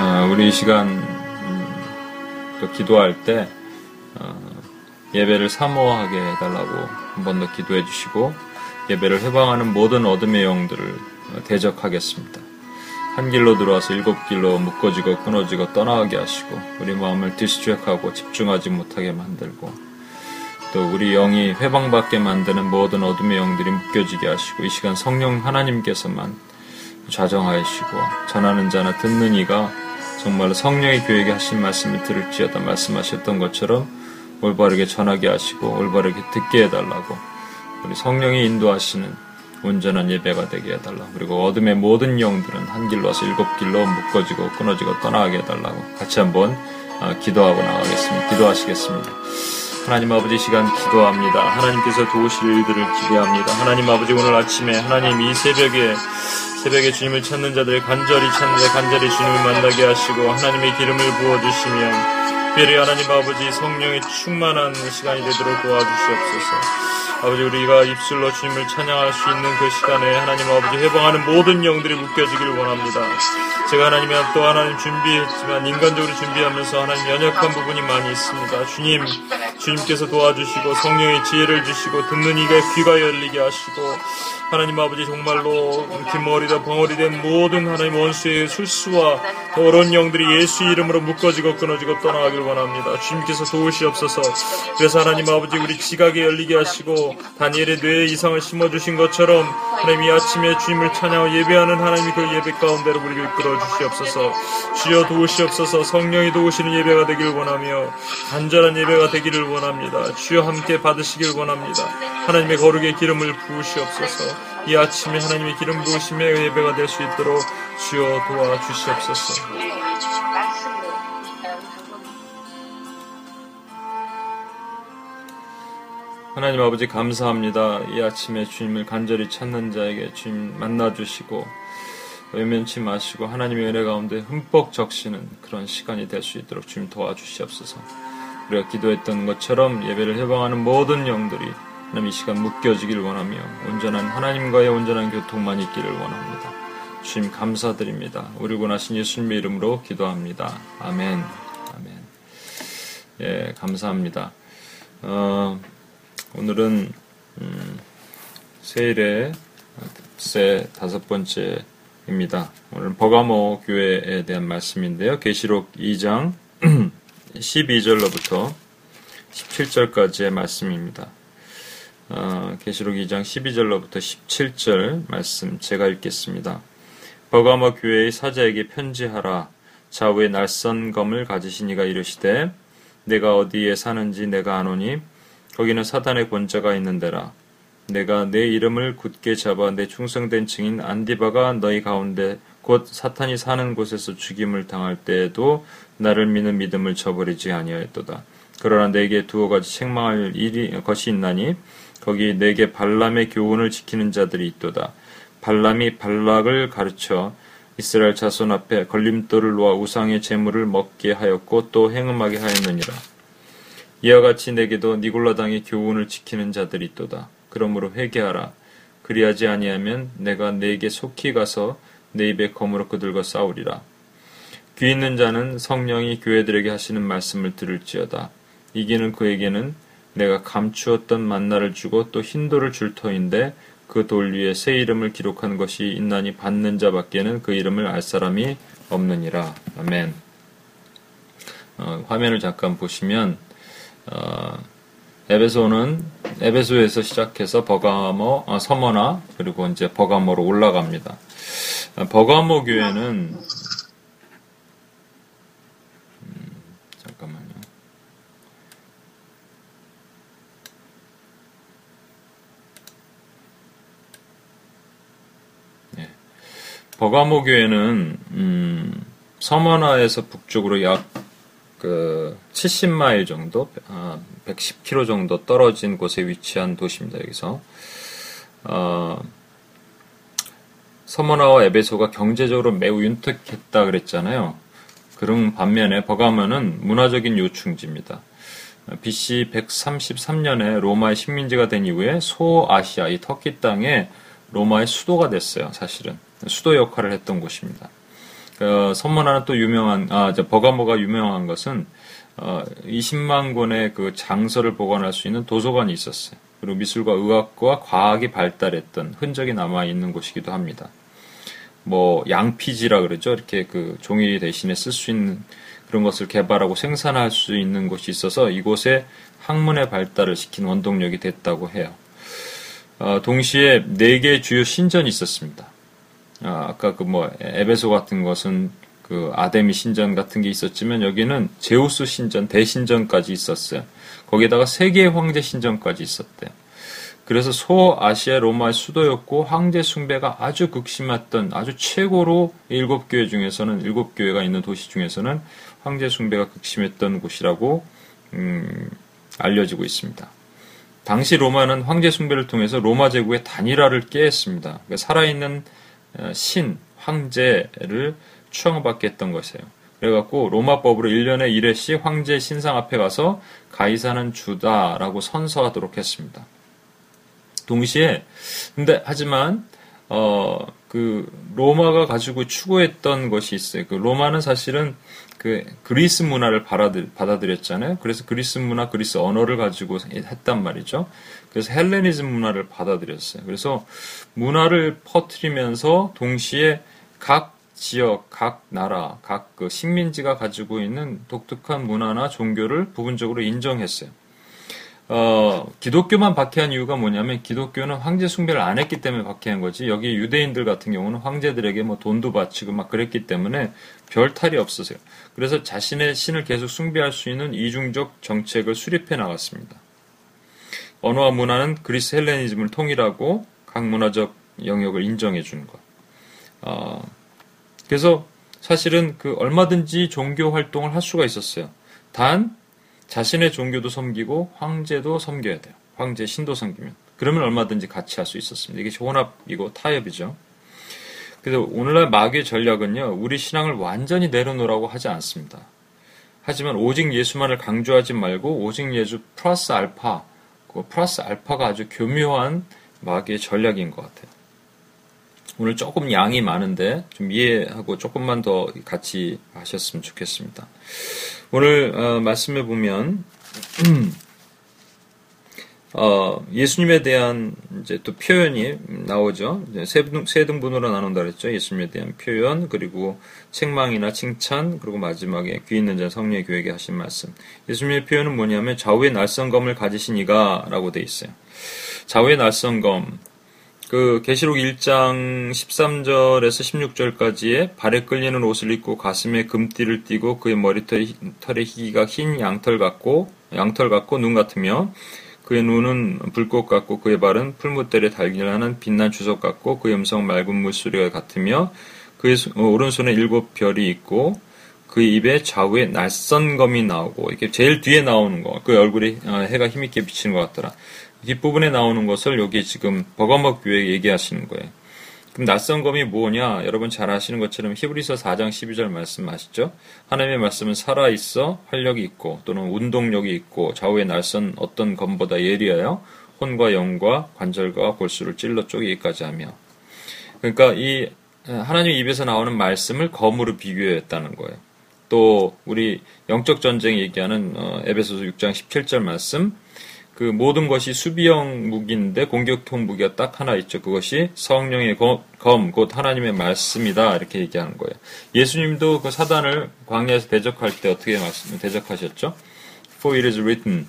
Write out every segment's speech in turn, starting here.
어, 우리 이 시간 음, 또 기도할 때 어, 예배를 사모하게 해달라고 한 번 더 기도해 주시고 예배를 해방하는 모든 어둠의 영들을 대적하겠습니다. 한 길로 들어와서 일곱 길로 묶어지고 끊어지고 떠나가게 하시고 우리 마음을 디스트랙하고 집중하지 못하게 만들고 또 우리 영이 회방받게 만드는 모든 어둠의 영들이 묶여지게 하시고 이 시간 성령 하나님께서만 좌정하시고 전하는 자나 듣는 이가 정말로 성령의 교회에게 하신 말씀을 들을지어다 말씀하셨던 것처럼 올바르게 전하게 하시고 올바르게 듣게 해달라고 우리 성령이 인도하시는 온전한 예배가 되게 해달라. 그리고 어둠의 모든 영들은 한 길로 와서 일곱 길로 묶어지고 끊어지고 떠나게 해달라고 같이 한번 어, 기도하고 나가겠습니다. 기도하시겠습니다. 하나님 아버지 시간 기도합니다. 하나님께서 도우실 일들을 기대합니다. 하나님 아버지 오늘 아침에 하나님 이 새벽에 새벽에 주님을 찾는 자들의 간절히 찾는 자 간절히 주님을 만나게 하시고 하나님의 기름을 부어주시면 특별히 하나님 아버지 성령의 충만한 시간이 되도록 도와주시옵소서. 아버지 우리가 입술로 주님을 찬양할 수 있는 그 시간에 하나님 아버지 해방하는 모든 영들이 묶여지기를 원합니다. 제가 하나님의 또 하나님 준비했지만 인간적으로 준비하면서 하나님 연약한 부분이 많이 있습니다. 주님, 주님께서 도와주시고 성령의 지혜를 주시고 듣는 이가 귀가 열리게 하시고 하나님 아버지 정말로 뒷머리다 벙어리 된 모든 하나님 원수의 술수와 더러운 영들이 예수 이름으로 묶어지고 끊어지고 떠나가길 원합니다. 주님께서 도우시옵소서. 그래서 하나님 아버지 우리 지각에 열리게 하시고 다니엘의 뇌에 이상을 심어주신 것처럼 하나님 이 아침에 주님을 찬양하고 예배하는 하나님이 그 예배 가운데로 우리를 이끌어 주시옵소서. 주여 도우시옵소서 성령이 도우시는 예배가 되기를 원하며 간절한 예배가 되기를 원합니다. 주여 함께 받으시길 원합니다. 하나님의 거룩의 기름을 부으시옵소서. 이 아침에 하나님의 기름 부으심의 예배가 될 수 있도록 주여 도와주시옵소서. 하나님 아버지 감사합니다. 이 아침에 주님을 간절히 찾는 자에게 주님 만나주시고 외면치 마시고 하나님의 은혜 가운데 흠뻑 적시는 그런 시간이 될 수 있도록 주님 도와주시옵소서. 우리가 기도했던 것처럼 예배를 해방하는 모든 영들이 하나님 이 시간 묶여지기를 원하며 온전한 하나님과의 온전한 교통만 있기를 원합니다. 주님 감사드립니다. 우리 원하신 예수님의 이름으로 기도합니다. 아멘. 아멘. 예, 감사합니다. 어, 오늘은 음, 세일의 세 다섯 번째입니다. 오늘 버가모 교회에 대한 말씀인데요. 계시록 2장 12절로부터 17절까지의 말씀입니다. 어, 계시록 2장 12절로부터 17절 말씀 제가 읽겠습니다. 버가모 교회의 사자에게 편지하라. 좌우에 날선 검을 가지신 이가 이르시되 내가 어디에 사는지 내가 아노니 거기는 사단의 권자가 있는 데라. 내가 내 이름을 굳게 잡아 내 충성된 증인 안디바가 너희 가운데 곧 사탄이 사는 곳에서 죽임을 당할 때에도 나를 믿는 믿음을 저버리지 아니하였도다. 그러나 내게 두어 가지 책망할 일이 것이 있나니 거기 내게 발람의 교훈을 지키는 자들이 있도다. 발람이 발락을 가르쳐 이스라엘 자손 앞에 걸림돌을 놓아 우상의 재물을 먹게 하였고 또 행음하게 하였느니라. 이와 같이 내게도 니골라당의 교훈을 지키는 자들이 있도다. 그러므로 회개하라. 그리하지 아니하면 내가 내게 속히 가서 내 입에 검으로 그들과 싸우리라. 귀 있는 자는 성령이 교회들에게 하시는 말씀을 들을지어다. 이기는 그에게는 내가 감추었던 만나를 주고 또 흰돌을 줄 터인데 그 돌 위에 새 이름을 기록한 것이 있나니 받는 자밖에는 그 이름을 알 사람이 없느니라. 아멘. 어, 화면을 잠깐 보시면 어, 에베소는 에베소에서 시작해서 버가모, 어, 서머나 그리고 이제 버가모로 올라갑니다. 어, 버가모 교회는 버가모 교회는 음, 서머나에서 북쪽으로 약 그 70마일 정도, 아, 110km 정도 떨어진 곳에 위치한 도시입니다. 여기서 어, 서머나와 에베소가 경제적으로 매우 윤택했다 그랬잖아요. 그런 반면에 버가모는 문화적인 요충지입니다. BC 133년에 로마의 식민지가 된 이후에 소아시아, 이 터키 땅에 로마의 수도가 됐어요, 사실은. 수도 역할을 했던 곳입니다. 그 선문화는 또 유명한 아, 버가모가 유명한 것은 어, 20만 권의 그 장서를 보관할 수 있는 도서관이 있었어요. 그리고 미술과 의학과 과학이 발달했던 흔적이 남아 있는 곳이기도 합니다. 뭐 양피지라 그러죠. 이렇게 그 종이 대신에 쓸 수 있는 그런 것을 개발하고 생산할 수 있는 곳이 있어서 이곳에 학문의 발달을 시킨 원동력이 됐다고 해요. 어, 동시에 네 개의 주요 신전이 있었습니다. 아, 아까 그 뭐 에베소 같은 것은 그 아데미 신전 같은 게 있었지만 여기는 제우스 신전, 대신전까지 있었어요. 거기에다가 세계의 황제 신전까지 있었대요. 그래서 소아시아 로마의 수도였고 황제 숭배가 아주 극심했던 아주 최고로 일곱 교회 중에서는 일곱 교회가 있는 도시 중에서는 황제 숭배가 극심했던 곳이라고 음, 알려지고 있습니다. 당시 로마는 황제 숭배를 통해서 로마 제국의 단일화를 깨했습니다. 그러니까 살아있는 어, 신, 황제를 추앙받게 했던 것이에요. 그래갖고 로마법으로 1년에 1회씩 황제 신상 앞에 가서 가이사는 주다라고 선서하도록 했습니다. 동시에 근데 하지만 어 그 로마가 가지고 추구했던 것이 있어요. 그 로마는 사실은 그 그리스 문화를 받아들, 받아들였잖아요. 그래서 그리스 문화, 그리스 언어를 가지고 했단 말이죠. 그래서 헬레니즘 문화를 받아들였어요. 그래서 문화를 퍼뜨리면서 동시에 각 지역, 각 나라, 각 그 식민지가 가지고 있는 독특한 문화나 종교를 부분적으로 인정했어요. 어, 기독교만 박해한 이유가 뭐냐면 기독교는 황제 숭배를 안 했기 때문에 박해한 거지. 여기 유대인들 같은 경우는 황제들에게 뭐 돈도 바치고 막 그랬기 때문에 별 탈이 없으세요. 그래서 자신의 신을 계속 숭배할 수 있는 이중적 정책을 수립해 나갔습니다. 언어와 문화는 그리스 헬레니즘을 통일하고 각 문화적 영역을 인정해 주는 것. 어, 그래서 사실은 그 얼마든지 종교 활동을 할 수가 있었어요. 단 자신의 종교도 섬기고 황제도 섬겨야 돼요. 황제 신도 섬기면. 그러면 얼마든지 같이 할 수 있었습니다. 이게 혼합이고 타협이죠. 그래서 오늘날 마귀의 전략은요, 우리 신앙을 완전히 내려놓으라고 하지 않습니다. 하지만 오직 예수만을 강조하지 말고 오직 예수 플러스 알파, 그 플러스 알파가 아주 교묘한 마귀의 전략인 것 같아요. 오늘 조금 양이 많은데 좀 이해하고 조금만 더 같이 하셨으면 좋겠습니다. 오늘 어, 말씀에 보면 어, 예수님에 대한 이제 또 표현이 나오죠. 세, 세 등분으로 나눈다 그랬죠. 예수님에 대한 표현, 그리고 책망이나 칭찬, 그리고 마지막에 귀 있는 자 성령의 교회에 하신 말씀. 예수님의 표현은 뭐냐면 좌우의 날성검을 가지신 이가 라고 돼 있어요. 좌우의 날성검. 그 계시록 1장 13절에서 16절까지의 발에 끌리는 옷을 입고 가슴에 금띠를 띠고 그의 머리털에 희기가 흰 양털 같고 양털 같고 눈 같으며 그의 눈은 불꽃 같고 그의 발은 풀무대에 달기하는 빛난 주석 같고 그의 음성 맑은 물소리가 같으며 그의 오른손에 일곱 별이 있고 그의 입에 좌우에 날선 검이 나오고 이게 제일 뒤에 나오는 거. 그 얼굴에 어, 해가 힘있게 비치는 것 같더라. 뒷부분에 나오는 것을 여기 지금 버거먹 교회 얘기하시는 거예요. 그럼 낯선 검이 뭐냐? 여러분 잘 아시는 것처럼 히브리서 4장 12절 말씀 아시죠? 하나님의 말씀은 살아있어 활력이 있고 또는 운동력이 있고 좌우에 날선 어떤 검보다 예리하여 혼과 영과 관절과 골수를 찔러 쪼개기까지 하며 그러니까 이 하나님 입에서 나오는 말씀을 검으로 비교했다는 거예요. 또 우리 영적 전쟁 얘기하는 어, 에베소서 6장 17절 말씀 그 모든 것이 수비형 무기인데 공격형 무기가 딱 하나 있죠. 그것이 성령의 검, 곧 하나님의 말씀이다. 이렇게 얘기하는 거예요. 예수님도 그 사단을 광야에서 대적할 때 어떻게 말씀, 대적하셨죠? For it is written.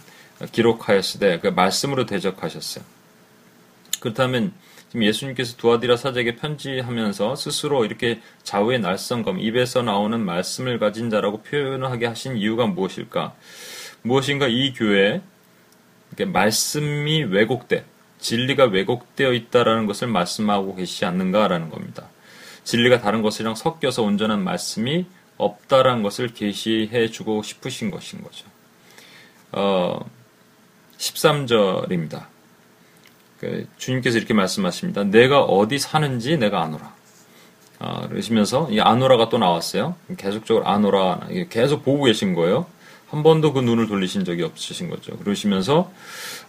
기록하였으되 그 말씀으로 대적하셨어요. 그렇다면 지금 예수님께서 두아디라 사제에게 편지하면서 스스로 이렇게 좌우의 날성검, 입에서 나오는 말씀을 가진 자라고 표현하게 하신 이유가 무엇일까? 무엇인가 이 교회 말씀이 왜곡돼 진리가 왜곡되어 있다라는 것을 말씀하고 계시지 않는가라는 겁니다. 진리가 다른 것이랑 섞여서 온전한 말씀이 없다라는 것을 계시해 주고 싶으신 것인 거죠. 어, 13절입니다. 그 주님께서 이렇게 말씀하십니다. 내가 어디 사는지 내가 아노라. 어, 그러시면서 이 아노라가 또 나왔어요. 계속적으로 아노라 계속 보고 계신 거예요. 한 번도 그 눈을 돌리신 적이 없으신 거죠. 그러시면서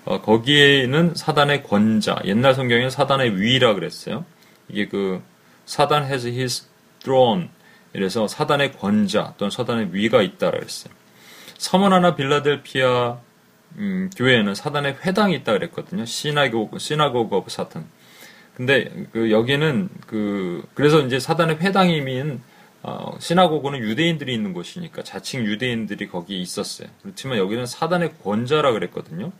어, 거기에는 사단의 권좌, 옛날 성경에 사단의 위라 그랬어요. 이게 그 사단 has his throne, 이래서 사단의 권좌 또는 사단의 위가 있다라 그랬어요. 서머나나 빌라델피아 음, 교회에는 사단의 회당이 있다 그랬거든요. synagogue, synagogue of Satan. 근데 그 여기는 그 그래서 이제 사단의 회당이면 어, synagogue는 유대인들이 있는 곳이니까 자칭 유대인들이 거기 있었어요. 그렇지만 여기는 사단의 권좌라 그랬거든요.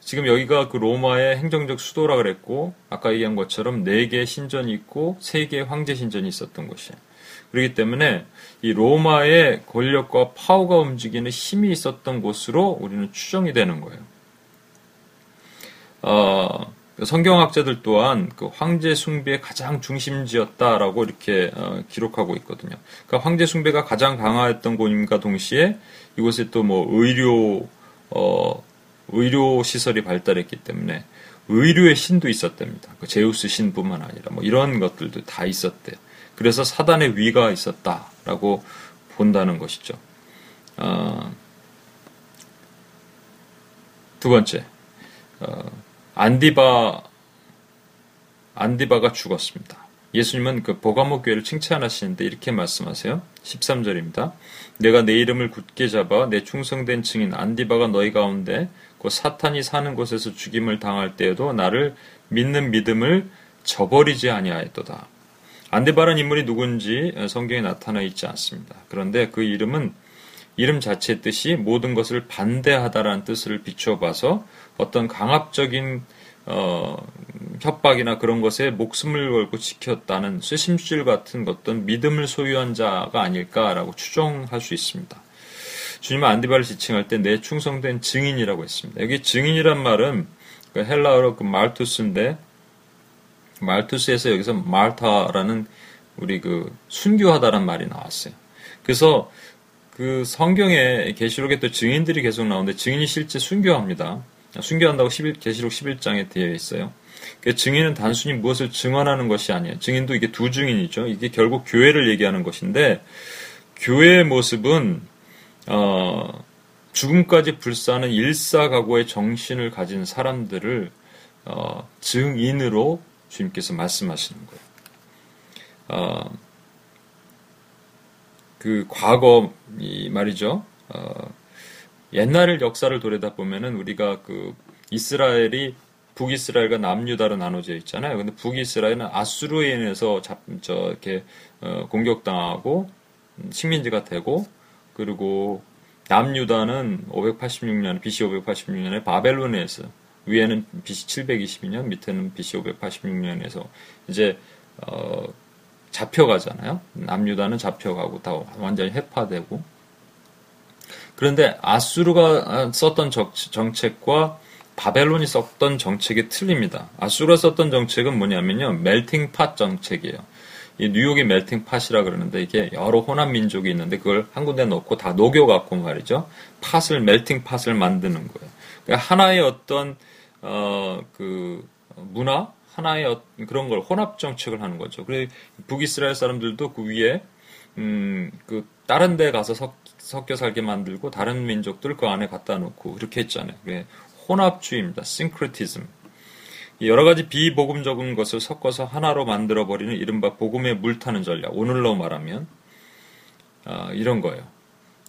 지금 여기가 그 로마의 행정적 수도라 그랬고 아까 얘기한 것처럼 네 개의 신전이 있고 세 개의 황제 신전이 있었던 곳이에요. 그렇기 때문에 이 로마의 권력과 파워가 움직이는 힘이 있었던 곳으로 우리는 추정이 되는 거예요. 어, 성경학자들 또한 그 황제 숭배의 가장 중심지였다라고 이렇게 어, 기록하고 있거든요. 그러니까 황제 숭배가 가장 강화했던 곳임과 동시에 이곳에 또 뭐 의료 어, 의료 시설이 발달했기 때문에 의료의 신도 있었답니다. 그 제우스 신뿐만 아니라 뭐 이런 것들도 다 있었대요. 그래서 사단의 위가 있었다라고 본다는 것이죠. 어, 두 번째, 어, 안디바 안디바가 죽었습니다. 예수님은 그 보가모 교회를 칭찬하시는데 이렇게 말씀하세요. 13절입니다. 내가 내 이름을 굳게 잡아 내 충성된 증인 안디바가 너희 가운데 그 사탄이 사는 곳에서 죽임을 당할 때에도 나를 믿는 믿음을 저버리지 아니하였도다. 안데바란 인물이 누군지 성경에 나타나 있지 않습니다. 그런데 그 이름은 이름 자체의 뜻이 모든 것을 반대하다라는 뜻을 비춰봐서 어떤 강압적인 어, 협박이나 그런 것에 목숨을 걸고 지켰다는 쇠심줄 같은 어떤 믿음을 소유한 자가 아닐까라고 추정할 수 있습니다. 주님은 안디바를 지칭할 때 내 충성된 증인이라고 했습니다. 여기 증인이란 말은 그 헬라어로 그 말투스인데 말투스에서 여기서 말타라는 우리 그 순교하다란 말이 나왔어요. 그래서 그 성경에 계시록에 또 증인들이 계속 나오는데 증인이 실제 순교합니다. 순교한다고 11, 계시록 11장에 되어 있어요. 그 증인은 단순히 무엇을 증언하는 것이 아니에요. 증인도 이게 두 증인이죠. 이게 결국 교회를 얘기하는 것인데 교회의 모습은 어, 죽음까지 불사하는 일사각오의 정신을 가진 사람들을 어, 증인으로 주님께서 말씀하시는 거예요. 어, 그 과거 이 말이죠. 어, 옛날 역사를 돌아다 보면은 우리가 그 이스라엘이 북이스라엘과 남유다로 나눠져 있잖아요. 근데 북이스라엘은 아수르에 인해서 잡, 저, 이렇게, 어, 공격당하고 식민지가 되고, 그리고 남유다는 586년, BC 586년에 바벨론에서 위에는 BC 722년, 밑에는 BC 586년에서 이제 어, 잡혀가잖아요. 남유다는 잡혀가고 다 완전히 해파되고. 그런데 아수르가 썼던 정책과 바벨론이 썼던 정책이 틀립니다. 아수르가 썼던 정책은 뭐냐면요. 멜팅 팟 정책이에요. 이 뉴욕의 멜팅 팟이라 그러는데 이게 여러 혼합 민족이 있는데 그걸 한 군데 넣고 다 녹여 갖고 말이죠. 팟을 멜팅 팟을 만드는 거예요. 그러니까 하나의 어떤 어, 그 문화 하나의 어, 그런 걸 혼합 정책을 하는 거죠. 그래 북이스라엘 사람들도 그 위에 음, 그 다른 데 가서 섞, 섞여 살게 만들고 다른 민족들 그 안에 갖다 놓고 그렇게 했잖아요. 그게 혼합주의입니다. 싱크리티즘. 여러 가지 비복음적인 것을 섞어서 하나로 만들어 버리는 이른바 복음의 물타는 전략. 오늘로 말하면 아, 이런 거예요.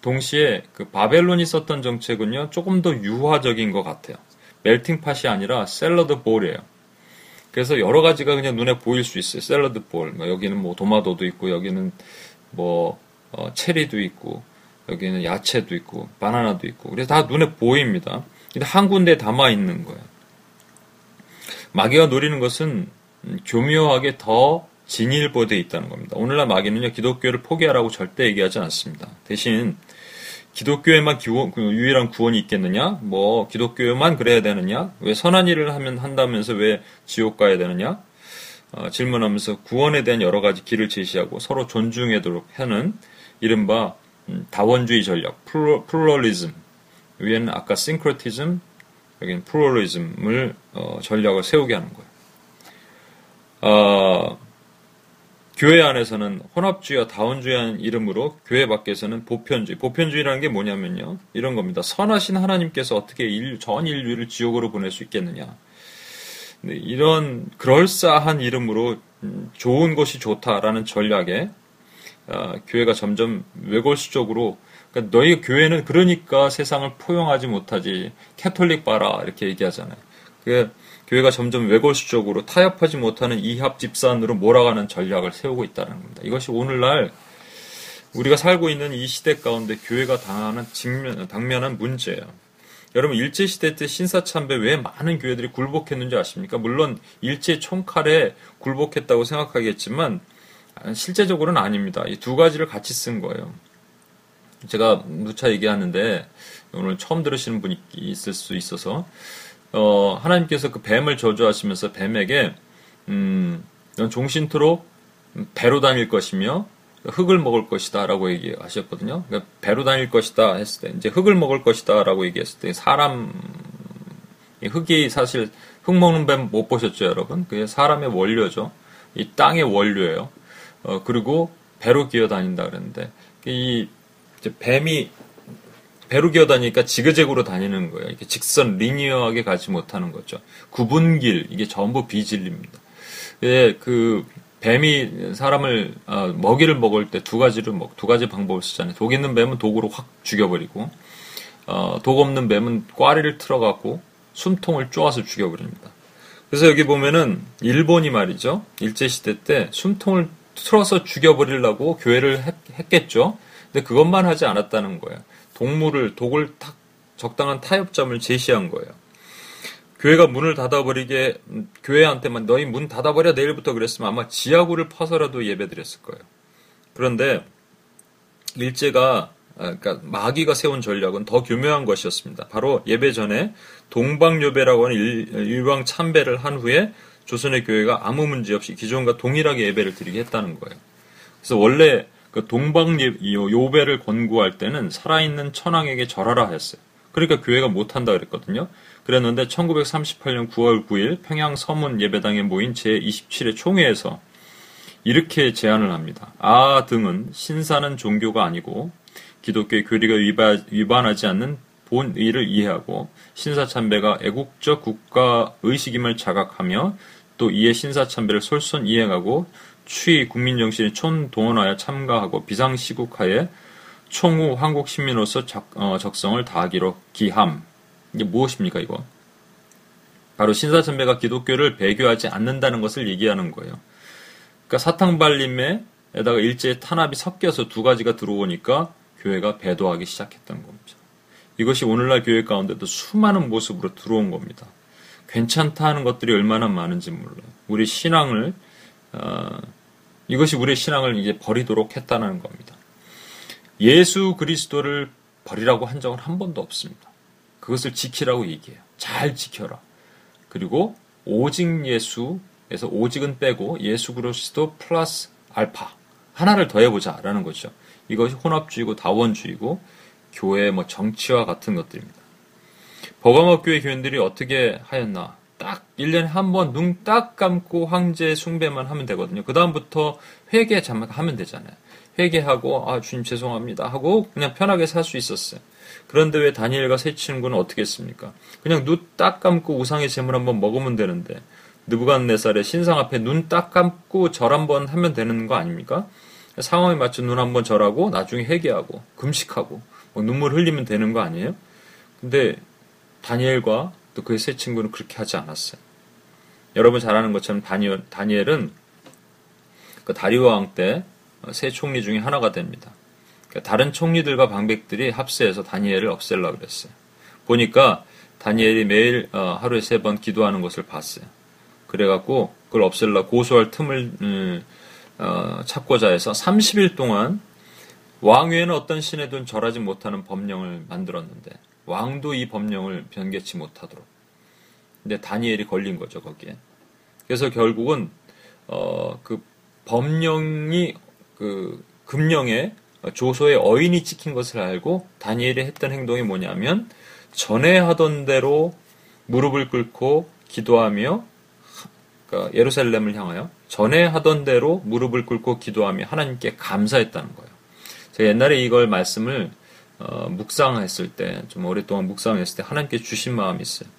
동시에 그 바벨론이 썼던 정책은요 조금 더 유화적인 것 같아요. 멜팅팟이 아니라 샐러드 볼이에요. 그래서 여러 가지가 그냥 눈에 보일 수 있어요. 샐러드 볼. 뭐 여기는 뭐 도마도도 있고 여기는 뭐 어, 체리도 있고 여기는 야채도 있고 바나나도 있고 그래서 다 눈에 보입니다. 근데 한 군데 담아 있는 거예요. 마귀가 노리는 것은 교묘하게 더 진일보돼 있다는 겁니다. 오늘날 마귀는요 기독교를 포기하라고 절대 얘기하지 않습니다. 대신 기독교에만 기원, 그 유일한 구원이 있겠느냐? 뭐 기독교에만 그래야 되느냐? 왜 선한 일을 하면 한다면서 왜 지옥 가야 되느냐? 어, 질문하면서 구원에 대한 여러 가지 길을 제시하고 서로 존중하도록 하는 이른바 음, 다원주의 전략, plu, pluralism. 위에는 아까 syncretism, 여기는 pluralism을 어, 전략을 세우게 하는 거예요. 어, 교회 안에서는 혼합주의와 다원주의라는 이름으로 교회 밖에서는 보편주의. 보편주의라는 게 뭐냐면요. 이런 겁니다. 선하신 하나님께서 어떻게 인류, 전 인류를 지옥으로 보낼 수 있겠느냐. 이런 그럴싸한 이름으로 음, 좋은 것이 좋다라는 전략에 아, 교회가 점점 외골수적으로 그러니까 너희 교회는 그러니까 세상을 포용하지 못하지 캐톨릭 봐라 이렇게 얘기하잖아요. 그 교회가 점점 외골수적으로 타협하지 못하는 이합 집산으로 몰아가는 전략을 세우고 있다는 겁니다. 이것이 오늘날 우리가 살고 있는 이 시대 가운데 교회가 당하는 직면, 당면한 문제예요. 여러분 일제 시대 때 신사참배 왜 많은 교회들이 굴복했는지 아십니까? 물론 일제 총칼에 굴복했다고 생각하겠지만 실제적으로는 아닙니다. 이 두 가지를 같이 쓴 거예요. 제가 누차 얘기하는데 오늘 처음 들으시는 분이 있을 수 있어서 어, 하나님께서 그 뱀을 저주하시면서 뱀에게 음, 넌 종신토록 배로 다닐 것이며 흙을 먹을 것이다라고 얘기하셨거든요. 그러니까 배로 다닐 것이다 했을 때 이제 흙을 먹을 것이다라고 얘기했을 때 사람 흙이 사실 흙 먹는 뱀 못 보셨죠, 여러분? 그게 사람의 원료죠. 이 땅의 원료예요. 어, 그리고 배로 기어 다닌다 그랬는데 이 뱀이 배로 기어 다니니까 지그재그로 다니는 거예요. 이게 직선 리니어하게 가지 못하는 거죠. 구분길 이게 전부 비진리입니다. 예, 그 뱀이 사람을 어, 먹이를 먹을 때 두 가지를 먹, 두 가지 방법을 쓰잖아요. 독 있는 뱀은 독으로 확 죽여버리고, 어, 독 없는 뱀은 꽈리를 틀어갖고 숨통을 쪼아서 죽여버립니다. 그래서 여기 보면은 일본이 말이죠. 일제 시대 때 숨통을 틀어서 죽여버리려고 교회를 했, 했겠죠. 근데 그것만 하지 않았다는 거예요. 동물을, 독을 탁 적당한 타협점을 제시한 거예요. 교회가 문을 닫아버리게 교회한테만 너희 문 닫아버려 내일부터 그랬으면 아마 지하구를 파서라도 예배드렸을 거예요. 그런데 일제가 아, 그러니까 마귀가 세운 전략은 더 교묘한 것이었습니다. 바로 예배 전에 동방요배라고 하는 일왕 참배를 한 후에 조선의 교회가 아무 문제 없이 기존과 동일하게 예배를 드리게 했다는 거예요. 그래서 원래 그 동방 요배를 권고할 때는 살아있는 천황에게 절하라 했어요. 그러니까 교회가 못한다 그랬거든요. 그랬는데 1938년 9월 9일 평양 서문 예배당에 모인 제27회 총회에서 이렇게 제안을 합니다. 아 등은 신사는 종교가 아니고 기독교의 교리가 위반, 하지 않는 본의를 이해하고 신사 참배가 애국적 국가 의식임을 자각하며 또 이에 신사참배를 솔선 이행하고 추위 국민정신이 촌동원하여 참가하고 비상시국하에 총후 한국 시민으로서 적, 어, 적성을 다하기로 기함. 이게 무엇입니까, 이거? 바로 신사참배가 기독교를 배교하지 않는다는 것을 얘기하는 거예요. 그러니까 사탕발림에다가 일제의 탄압이 섞여서 두 가지가 들어오니까 교회가 배도하기 시작했던 겁니다. 이것이 오늘날 교회 가운데도 수많은 모습으로 들어온 겁니다. 괜찮다 하는 것들이 얼마나 많은지 몰라요. 우리 신앙을 어, 이것이 우리의 신앙을 이제 버리도록 했다는 겁니다. 예수 그리스도를 버리라고 한 적은 한 번도 없습니다. 그것을 지키라고 얘기해요. 잘 지켜라. 그리고 오직 예수에서 오직은 빼고 예수 그리스도 플러스 알파 하나를 더해보자라는 거죠. 이것이 혼합주의고 다원주의고 교회 뭐 정치와 같은 것들입니다. 버가모 교회 교인들이 어떻게 하였나? 딱 1년에 한 번 눈 딱 감고 황제 숭배만 하면 되거든요. 그다음부터 회개 잠깐 하면 되잖아요. 회개하고 아 주님 죄송합니다 하고 그냥 편하게 살 수 있었어요. 그런데 왜 다니엘과 세 친구는 어떻게 했습니까? 그냥 눈 딱 감고 우상의 제물 한번 먹으면 되는데 느부갓네살의 신상 앞에 눈 딱 감고 절 한번 하면 되는 거 아닙니까? 상황에 맞춰 눈 한번 절하고 나중에 회개하고 금식하고 뭐 눈물 흘리면 되는 거 아니에요? 근데 다니엘과 또 그의 세 친구는 그렇게 하지 않았어요. 여러분 잘 아는 것처럼 다니엘, 다니엘은 그 다리오 왕 때 세 총리 중에 하나가 됩니다. 그러니까 다른 총리들과 방백들이 합세해서 다니엘을 없앨라 그랬어요. 보니까 다니엘이 매일 어, 하루에 세 번 기도하는 것을 봤어요. 그래갖고 그걸 없앨라 고소할 틈을 음, 어, 찾고자 해서 30일 동안 왕 외에는 어떤 신에도 절하지 못하는 법령을 만들었는데 왕도 이 법령을 변개치 못하도록. 근데 다니엘이 걸린 거죠 거기에. 그래서 결국은 어, 그 법령이 그 금령에 조소의 어인이 찍힌 것을 알고 다니엘이 했던 행동이 뭐냐면 전에 하던 대로 무릎을 꿇고 기도하며 그러니까 예루살렘을 향하여 전에 하던 대로 무릎을 꿇고 기도하며 하나님께 감사했다는 거예요. 제가 옛날에 이걸 말씀을 어, 묵상했을 때, 좀 오랫동안 묵상했을 때 하나님께 주신 마음이 있어요.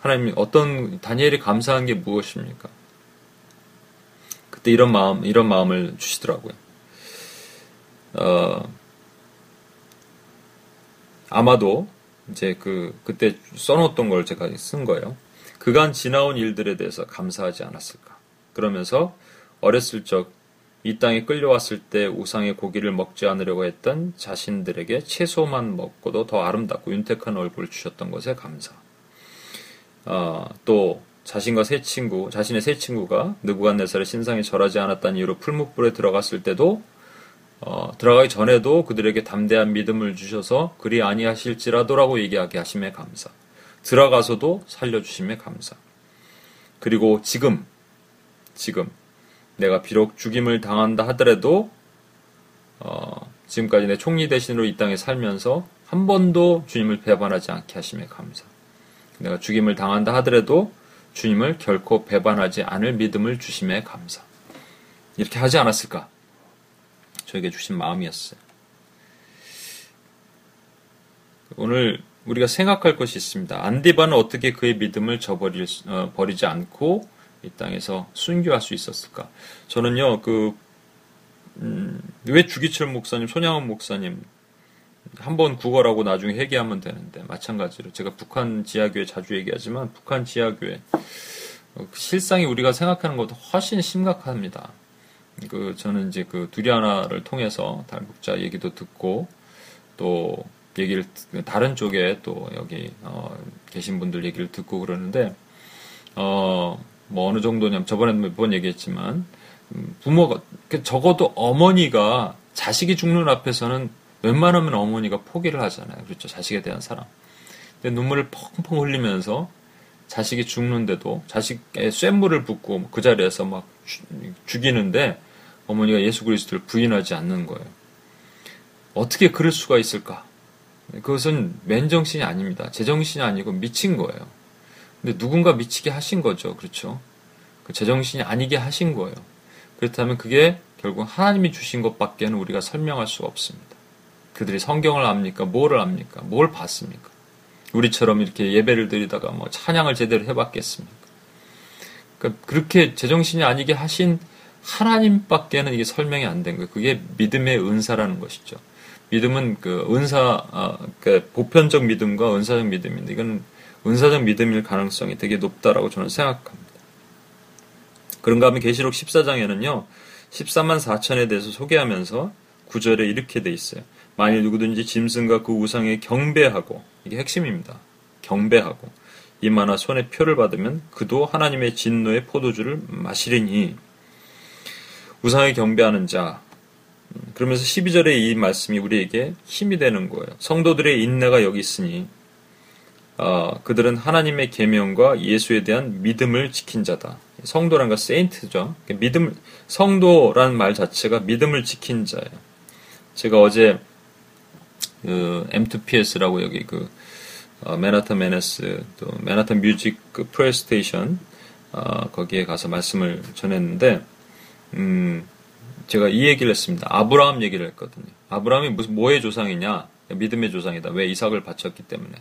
하나님 어떤 다니엘이 감사한 게 무엇입니까? 그때 이런 마음, 이런 마음을 주시더라고요. 어, 아마도 이제 그 그때 써놓았던 걸 제가 쓴 거예요. 그간 지나온 일들에 대해서 감사하지 않았을까. 그러면서 어렸을 적 이 땅에 끌려왔을 때 우상의 고기를 먹지 않으려고 했던 자신들에게 채소만 먹고도 더 아름답고 윤택한 얼굴을 주셨던 것에 감사. 어, 또 자신과 새 친구, 자신의 새 친구가 느부갓네살의 신상에 절하지 않았다는 이유로 풀무불에 들어갔을 때도 어, 들어가기 전에도 그들에게 담대한 믿음을 주셔서 그리 아니하실지라도라고 얘기하게 하심에 감사. 들어가서도 살려주심에 감사. 그리고 지금, 지금 내가 비록 죽임을 당한다 하더라도 어, 지금까지 내 총리 대신으로 이 땅에 살면서 한 번도 주님을 배반하지 않게 하심에 감사. 내가 죽임을 당한다 하더라도 주님을 결코 배반하지 않을 믿음을 주심에 감사. 이렇게 하지 않았을까? 저에게 주신 마음이었어요. 오늘 우리가 생각할 것이 있습니다. 안디바는 어떻게 그의 믿음을 저버릴, 어, 않고 이 땅에서 순교할 수 있었을까? 저는요, 그, 음, 왜 주기철 목사님, 손양원 목사님, 한번 구걸하고 나중에 회개하면 되는데, 마찬가지로. 제가 북한 지하교회 자주 얘기하지만, 북한 지하교회, 어, 그 실상이 우리가 생각하는 것보다 훨씬 심각합니다. 그, 저는 이제 그 두리아나를 통해서 달국자 얘기도 듣고, 또, 얘기를, 다른 쪽에 또 여기, 어, 계신 분들 얘기를 듣고 그러는데, 어, 뭐 어느 정도냐면 저번에도 몇 번 얘기했지만 음, 부모가 그 적어도 어머니가 자식이 죽는 앞에서는 웬만하면 어머니가 포기를 하잖아요. 그렇죠. 자식에 대한 사랑. 근데 눈물을 펑펑 흘리면서 자식이 죽는데도 자식의 쇳물을 붓고 그 자리에서 막 죽이는데 어머니가 예수 그리스도를 부인하지 않는 거예요. 어떻게 그럴 수가 있을까? 그것은 맨정신이 아닙니다. 제정신이 아니고 미친 거예요. 근데 누군가 미치게 하신 거죠. 그렇죠? 그 제정신이 아니게 하신 거예요. 그렇다면 그게 결국 하나님이 주신 것밖에는 우리가 설명할 수가 없습니다. 그들이 성경을 압니까? 뭐를 압니까? 뭘 봤습니까? 우리처럼 이렇게 예배를 드리다가 뭐 찬양을 제대로 해봤겠습니까? 그러니까 그렇게 제정신이 아니게 하신 하나님밖에는 이게 설명이 안 된 거예요. 그게 믿음의 은사라는 것이죠. 믿음은 그 은사, 아, 그 보편적 믿음과 은사적 믿음인데 이거는 은사적 믿음일 가능성이 되게 높다라고 저는 생각합니다. 그런가 하면 계시록 14장에는요. 14만 4천에 대해서 소개하면서 구절에 이렇게 돼 있어요. 만일 누구든지 짐승과 그 우상에 경배하고 이게 핵심입니다. 경배하고 이마나 손에 표를 받으면 그도 하나님의 진노의 포도주를 마시리니 우상에 경배하는 자 음, 그러면서 12절에 이 말씀이 우리에게 힘이 되는 거예요. 성도들의 인내가 여기 있으니 어, 그들은 하나님의 계명과 예수에 대한 믿음을 지킨 자다. 성도란 건 세인트죠. 믿음 성도란 말 자체가 믿음을 지킨 자예요. 제가 어제 그 M2PS라고 여기 그 어, 맨하탄 메네스 또 맨하탄 뮤직 그 프레스테이션 어, 거기에 가서 말씀을 전했는데 음, 제가 이 얘기를 했습니다. 아브라함 얘기를 했거든요. 아브라함이 무슨 뭐의 조상이냐? 믿음의 조상이다. 왜 이삭을 바쳤기 때문에.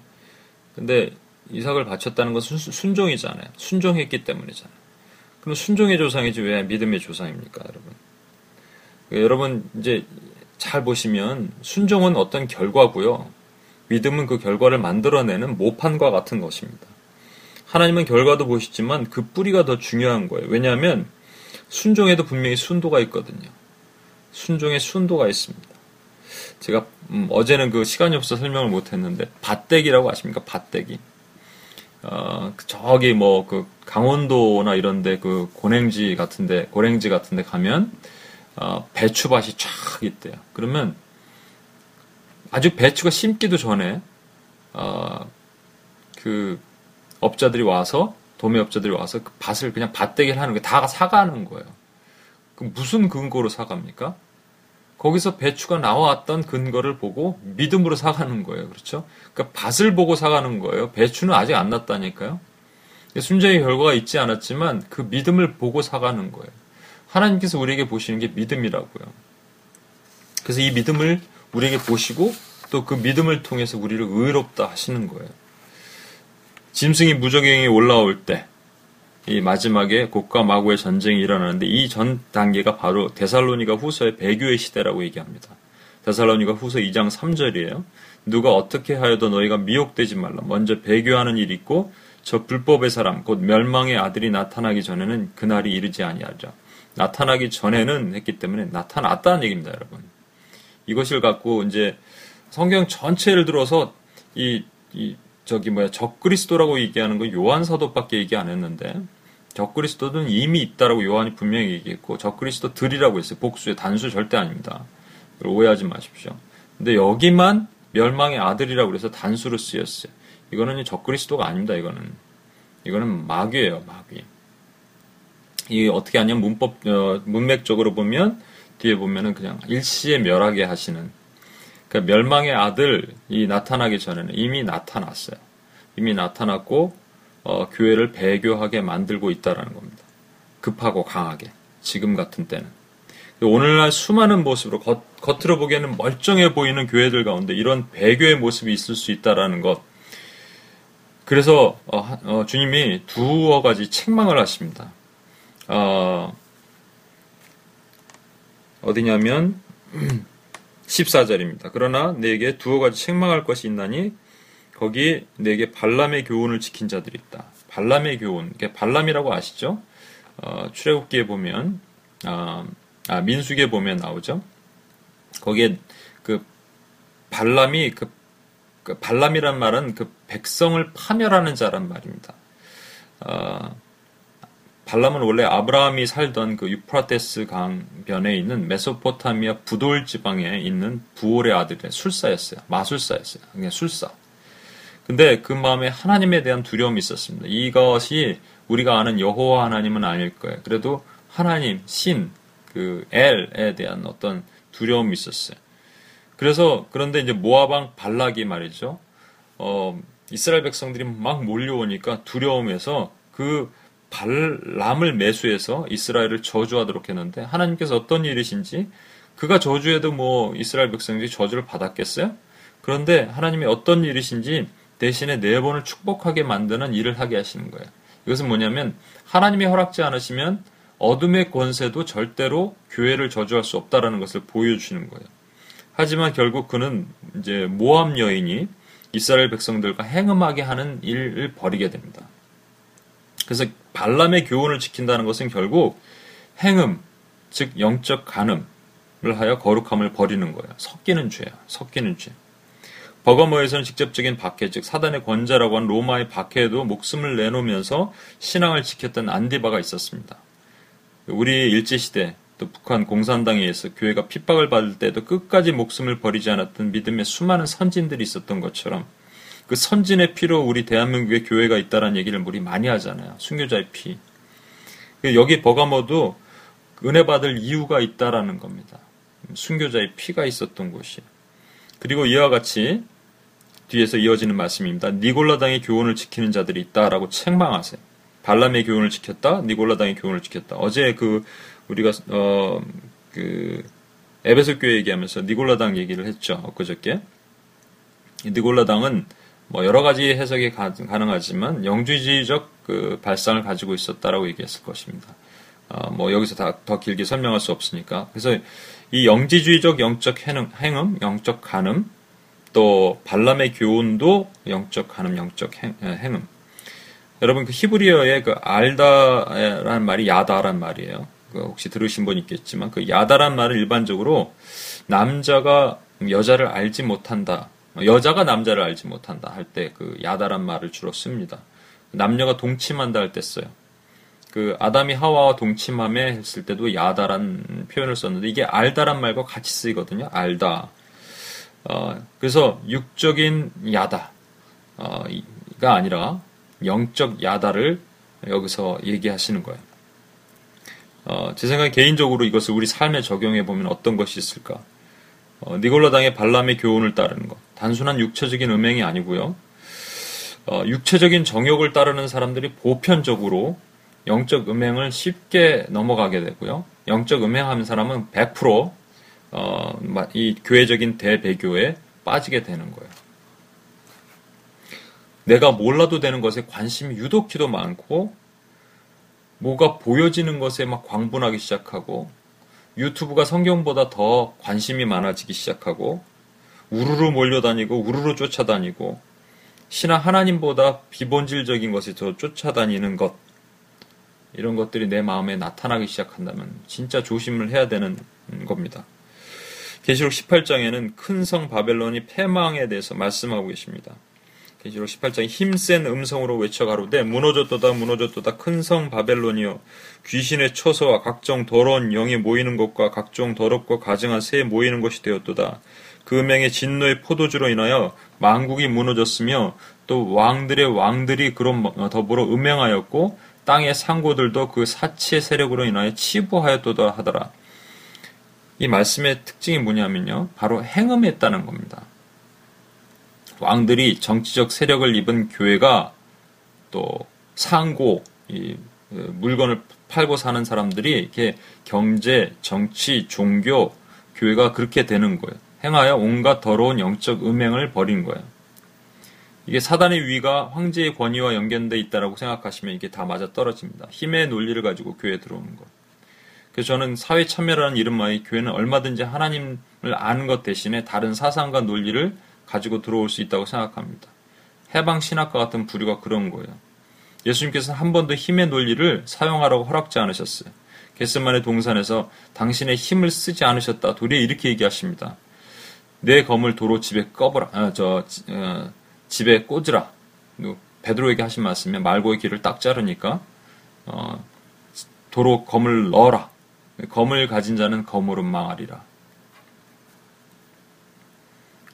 근데 이삭을 바쳤다는 것은 순종이잖아요. 순종했기 때문이잖아요. 그럼 순종의 조상이지 왜 믿음의 조상입니까, 여러분? 그러니까 여러분 이제 잘 보시면 순종은 어떤 결과고요. 믿음은 그 결과를 만들어내는 모판과 같은 것입니다. 하나님은 결과도 보시지만 그 뿌리가 더 중요한 거예요. 왜냐하면 순종에도 분명히 순도가 있거든요. 순종에 순도가 있습니다. 제가 음, 어제는 그 시간이 없어 설명을 못했는데 밭대기라고 아십니까? 밭대기. 어, 그 저기 뭐 그 강원도나 이런데 그 고랭지 같은데 고랭지 같은데 가면 어, 배추밭이 쫙 있대요. 그러면 아주 배추가 심기도 전에 어, 그 업자들이 와서 도매업자들이 와서 그 밭을 그냥 밭대기를 하는 게 다 사가는 거예요. 그 무슨 근거로 사갑니까? 거기서 배추가 나왔던 근거를 보고 믿음으로 사가는 거예요. 그렇죠? 그러니까 밭을 보고 사가는 거예요. 배추는 아직 안 났다니까요. 순종의 결과가 있지 않았지만 그 믿음을 보고 사가는 거예요. 하나님께서 우리에게 보시는 게 믿음이라고요. 그래서 이 믿음을 우리에게 보시고 또 그 믿음을 통해서 우리를 의롭다 하시는 거예요. 짐승이 무적행에 올라올 때 이 마지막에 곡과 마구의 전쟁이 일어나는데 이 전 단계가 바로 데살로니가 후서의 배교의 시대라고 얘기합니다. 데살로니가 후서 2장 3절이에요. 누가 어떻게 하여도 너희가 미혹되지 말라. 먼저 배교하는 일이 있고 저 불법의 사람 곧 멸망의 아들이 나타나기 전에는 그날이 이르지 아니하리라. 나타나기 전에는 했기 때문에 나타났다는 얘기입니다, 여러분. 이것을 갖고 이제 성경 전체를 들어서 이, 이 저기 뭐야 적그리스도라고 얘기하는 거 요한 사도밖에 얘기 안 했는데 적그리스도는 이미 있다라고 요한이 분명히 얘기했고 적그리스도들이라고 했어요. 복수의 단수 절대 아닙니다. 오해하지 마십시오. 근데 여기만 멸망의 아들이라고 그래서 단수로 쓰였어요. 이거는 적그리스도가 아닙니다. 이거는 이거는 마귀예요. 마귀. 이 어떻게 하냐면 문법 어, 문맥적으로 보면 뒤에 보면은 그냥 일시에 멸하게 하시는 그 멸망의 아들이 나타나기 전에는 이미 나타났어요. 이미 나타났고 어, 교회를 배교하게 만들고 있다라는 겁니다. 급하고 강하게 지금 같은 때는 오늘날 수많은 모습으로 겉, 겉으로 보기에는 멀쩡해 보이는 교회들 가운데 이런 배교의 모습이 있을 수 있다라는 것. 그래서 어, 어, 주님이 두어 가지 책망을 하십니다. 어, 어디냐면 14절입니다. 그러나 내게 두어 가지 책망할 것이 있나니 거기 내게 발람의 교훈을 지킨 자들이 있다. 발람의 교훈, 발람이라고 아시죠? 어, 출애굽기에 보면 아, 아, 민수기에 보면 나오죠. 거기에 그 발람이 그, 그 발람이란 말은 그 백성을 파멸하는 자란 말입니다. 어, 발람은 원래 아브라함이 살던 그 유프라테스 강변에 있는 메소포타미아 부돌 지방에 있는 부올의 아들의 술사였어요. 마술사였어요. 그냥 술사. 근데 그 마음에 하나님에 대한 두려움이 있었습니다. 이것이 우리가 아는 여호와 하나님은 아닐 거예요. 그래도 하나님, 신, 그 엘에 대한 어떤 두려움이 있었어요. 그래서 그런데 이제 모아방 발락이 말이죠. 어, 이스라엘 백성들이 막 몰려오니까 두려움에서 그 발람을 매수해서 이스라엘을 저주하도록 했는데 하나님께서 어떤 일이신지 그가 저주해도 뭐 이스라엘 백성들이 저주를 받았겠어요? 그런데 하나님이 어떤 일이신지 대신에 네 번을 축복하게 만드는 일을 하게 하시는 거예요. 이것은 뭐냐면 하나님이 허락지 않으시면 어둠의 권세도 절대로 교회를 저주할 수 없다라는 것을 보여주시는 거예요. 하지만 결국 그는 이제 모함 여인이 이스라엘 백성들과 행음하게 하는 일을 벌이게 됩니다. 그래서 발람의 교훈을 지킨다는 것은 결국 행음, 즉 영적 간음을 하여 거룩함을 버리는 거예요. 섞이는 죄야. 섞이는 죄. 버거머에서는 직접적인 박해, 즉 사단의 권자라고 한 로마의 박해에도 목숨을 내놓으면서 신앙을 지켰던 안디바가 있었습니다. 우리 일제시대 또 북한 공산당에 의해서 교회가 핍박을 받을 때도 끝까지 목숨을 버리지 않았던 믿음의 수많은 선진들이 있었던 것처럼 그 선진의 피로 우리 대한민국의 교회가 있다는 얘기를 우리 많이 하잖아요. 순교자의 피. 여기 버가모도 은혜 받을 이유가 있다라는 겁니다. 순교자의 피가 있었던 곳이. 그리고 이와 같이 뒤에서 이어지는 말씀입니다. 니골라당의 교훈을 지키는 자들이 있다라고 책망하세요. 발람의 교훈을 지켰다, 니골라당의 교훈을 지켰다. 어제 그 우리가 어 그 에베소 교회 얘기하면서 니골라당 얘기를 했죠. 엊그저께. 니골라당은 뭐 여러 가지 해석이 가, 능하지만 영주주의적 그 발상을 가지고 있었다라고 얘기했을 것입니다. 어, 뭐 여기서 다, 더 길게 설명할 수 없으니까. 그래서 이 영지주의적 영적 행음, 행음 영적 간음, 또 발람의 교훈도 영적 간음, 영적 행, 행음. 여러분 그 히브리어의 그 알다라는 말이 야다란 말이에요. 그 혹시 들으신 분 있겠지만 그 야다란 말은 일반적으로 남자가 여자를 알지 못한다. 여자가 남자를 알지 못한다 할 때 그 야다란 말을 주로 씁니다. 남녀가 동침한다 할 때 써요. 그 아담이 하와와 동침함에 했을 때도 야다란 표현을 썼는데 이게 알다란 말과 같이 쓰이거든요. 알다. 어, 그래서 육적인 야다가 어, 아니라 영적 야다를 여기서 얘기하시는 거예요. 어, 제 생각에 개인적으로 이것을 우리 삶에 적용해 보면 어떤 것이 있을까? 어, 니골라당의 발람의 교훈을 따르는 것. 단순한 육체적인 음행이 아니고요. 어, 육체적인 정욕을 따르는 사람들이 보편적으로 영적 음행을 쉽게 넘어가게 되고요. 영적 음행하는 사람은 100% 이 어, 교회적인 대배교에 빠지게 되는 거예요. 내가 몰라도 되는 것에 관심이 유독히도 많고 뭐가 보여지는 것에 막 광분하기 시작하고 유튜브가 성경보다 더 관심이 많아지기 시작하고 우르르 몰려다니고 우르르 쫓아다니고 신앙 하나님보다 비본질적인 것에 더 쫓아다니는 것 이런 것들이 내 마음에 나타나기 시작한다면 진짜 조심을 해야 되는 겁니다. 계시록 18장에는 큰 성 바벨론이 패망에 대해서 말씀하고 계십니다. 계시록 18장 힘센 음성으로 외쳐 가로되 무너졌도다 무너졌도다 큰 성 바벨론이여 귀신의 처소와 각종 더러운 영이 모이는 것과 각종 더럽고 가증한 새 모이는 것이 되었도다. 그 음행의 진노의 포도주로 인하여 망국이 무너졌으며 또 왕들의 왕들이 그런 더불어 음행하였고 땅의 상고들도 그 사치의 세력으로 인하여 치부하였도다 하더라. 이 말씀의 특징이 뭐냐면요. 바로 행음했다는 겁니다. 왕들이 정치적 세력을 입은 교회가 또 상고, 이그 물건을 팔고 사는 사람들이 이렇게 경제, 정치, 종교, 교회가 그렇게 되는 거예요. 행하여 온갖 더러운 영적 음행을 벌인 거예요. 이게 사단의 위가 황제의 권위와 연결되어 있다라고 생각하시면 이게 다 맞아 떨어집니다. 힘의 논리를 가지고 교회에 들어오는 것. 그래서 저는 사회 참여라는 이름만이 교회는 얼마든지 하나님을 아는 것 대신에 다른 사상과 논리를 가지고 들어올 수 있다고 생각합니다. 해방 신학과 같은 부류가 그런 거예요. 예수님께서는 한 번도 힘의 논리를 사용하라고 허락지 않으셨어요. 게스만의 동산에서 당신의 힘을 쓰지 않으셨다. 도리어 이렇게 얘기하십니다. 내 검을 도로 집에 꺼버라. 아, 저 어, 집에 꽂으라. 베드로에게 하신 말씀에 말고의 길을 딱 자르니까 어, 도로 검을 넣어라. 검을 가진 자는 검으로 망하리라.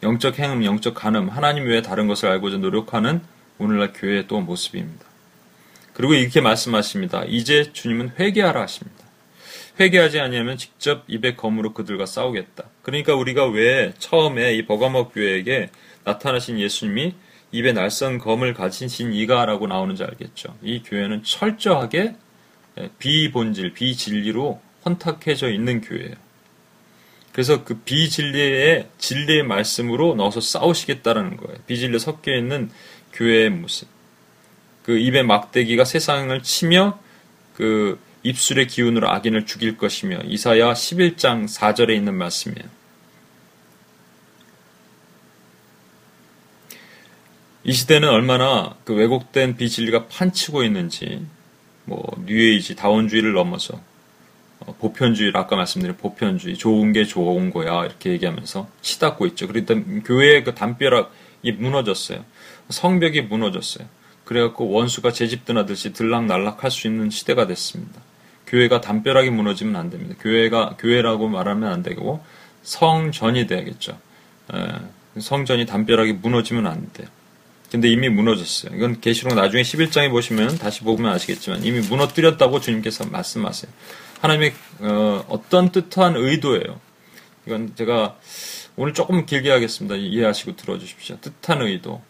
영적 행음, 영적 간음, 하나님 외에 다른 것을 알고자 노력하는 오늘날 교회의 또 모습입니다. 그리고 이렇게 말씀하십니다. 이제 주님은 회개하라 하십니다. 회개하지 아니하면 직접 입에 검으로 그들과 싸우겠다. 그러니까 우리가 왜 처음에 이 버가목 교회에게 나타나신 예수님이 입에 날선 검을 가지신 이가라고 나오는지 알겠죠. 이 교회는 철저하게 비본질, 비진리로 혼탁해져 있는 교회예요. 그래서 그 비진리의 진리의 말씀으로 넣어서 싸우시겠다라는 거예요. 비진리 섞여 있는 교회의 모습. 그 입의 막대기가 세상을 치며 그 입술의 기운으로 악인을 죽일 것이며 이사야 11장 4절에 있는 말씀이에요. 이 시대는 얼마나 그 왜곡된 비진리가 판치고 있는지 뭐 뉴에이지 다원주의를 넘어서 어, 보편주의를 아까 말씀드린 보편주의 좋은 게 좋은 거야 이렇게 얘기하면서 치닫고 있죠. 그러다 교회의 그 담벼락이 무너졌어요. 성벽이 무너졌어요. 그래갖고 원수가 제 집 드나듯이 들락날락할 수 있는 시대가 됐습니다. 교회가 담벼락이 무너지면 안 됩니다. 교회가 교회라고 말하면 안 되고 성전이 돼야겠죠. 에, 성전이 담벼락이 무너지면 안 돼요. 근데 이미 무너졌어요. 이건 계시록 나중에 11장에 보시면 다시 보면 아시겠지만 이미 무너뜨렸다고 주님께서 말씀하세요. 하나님의 어, 떤 뜻한 의도예요. 이건 제가 오늘 조금 길게 하겠습니다. 이해하시고 들어주십시오. 뜻한 의도.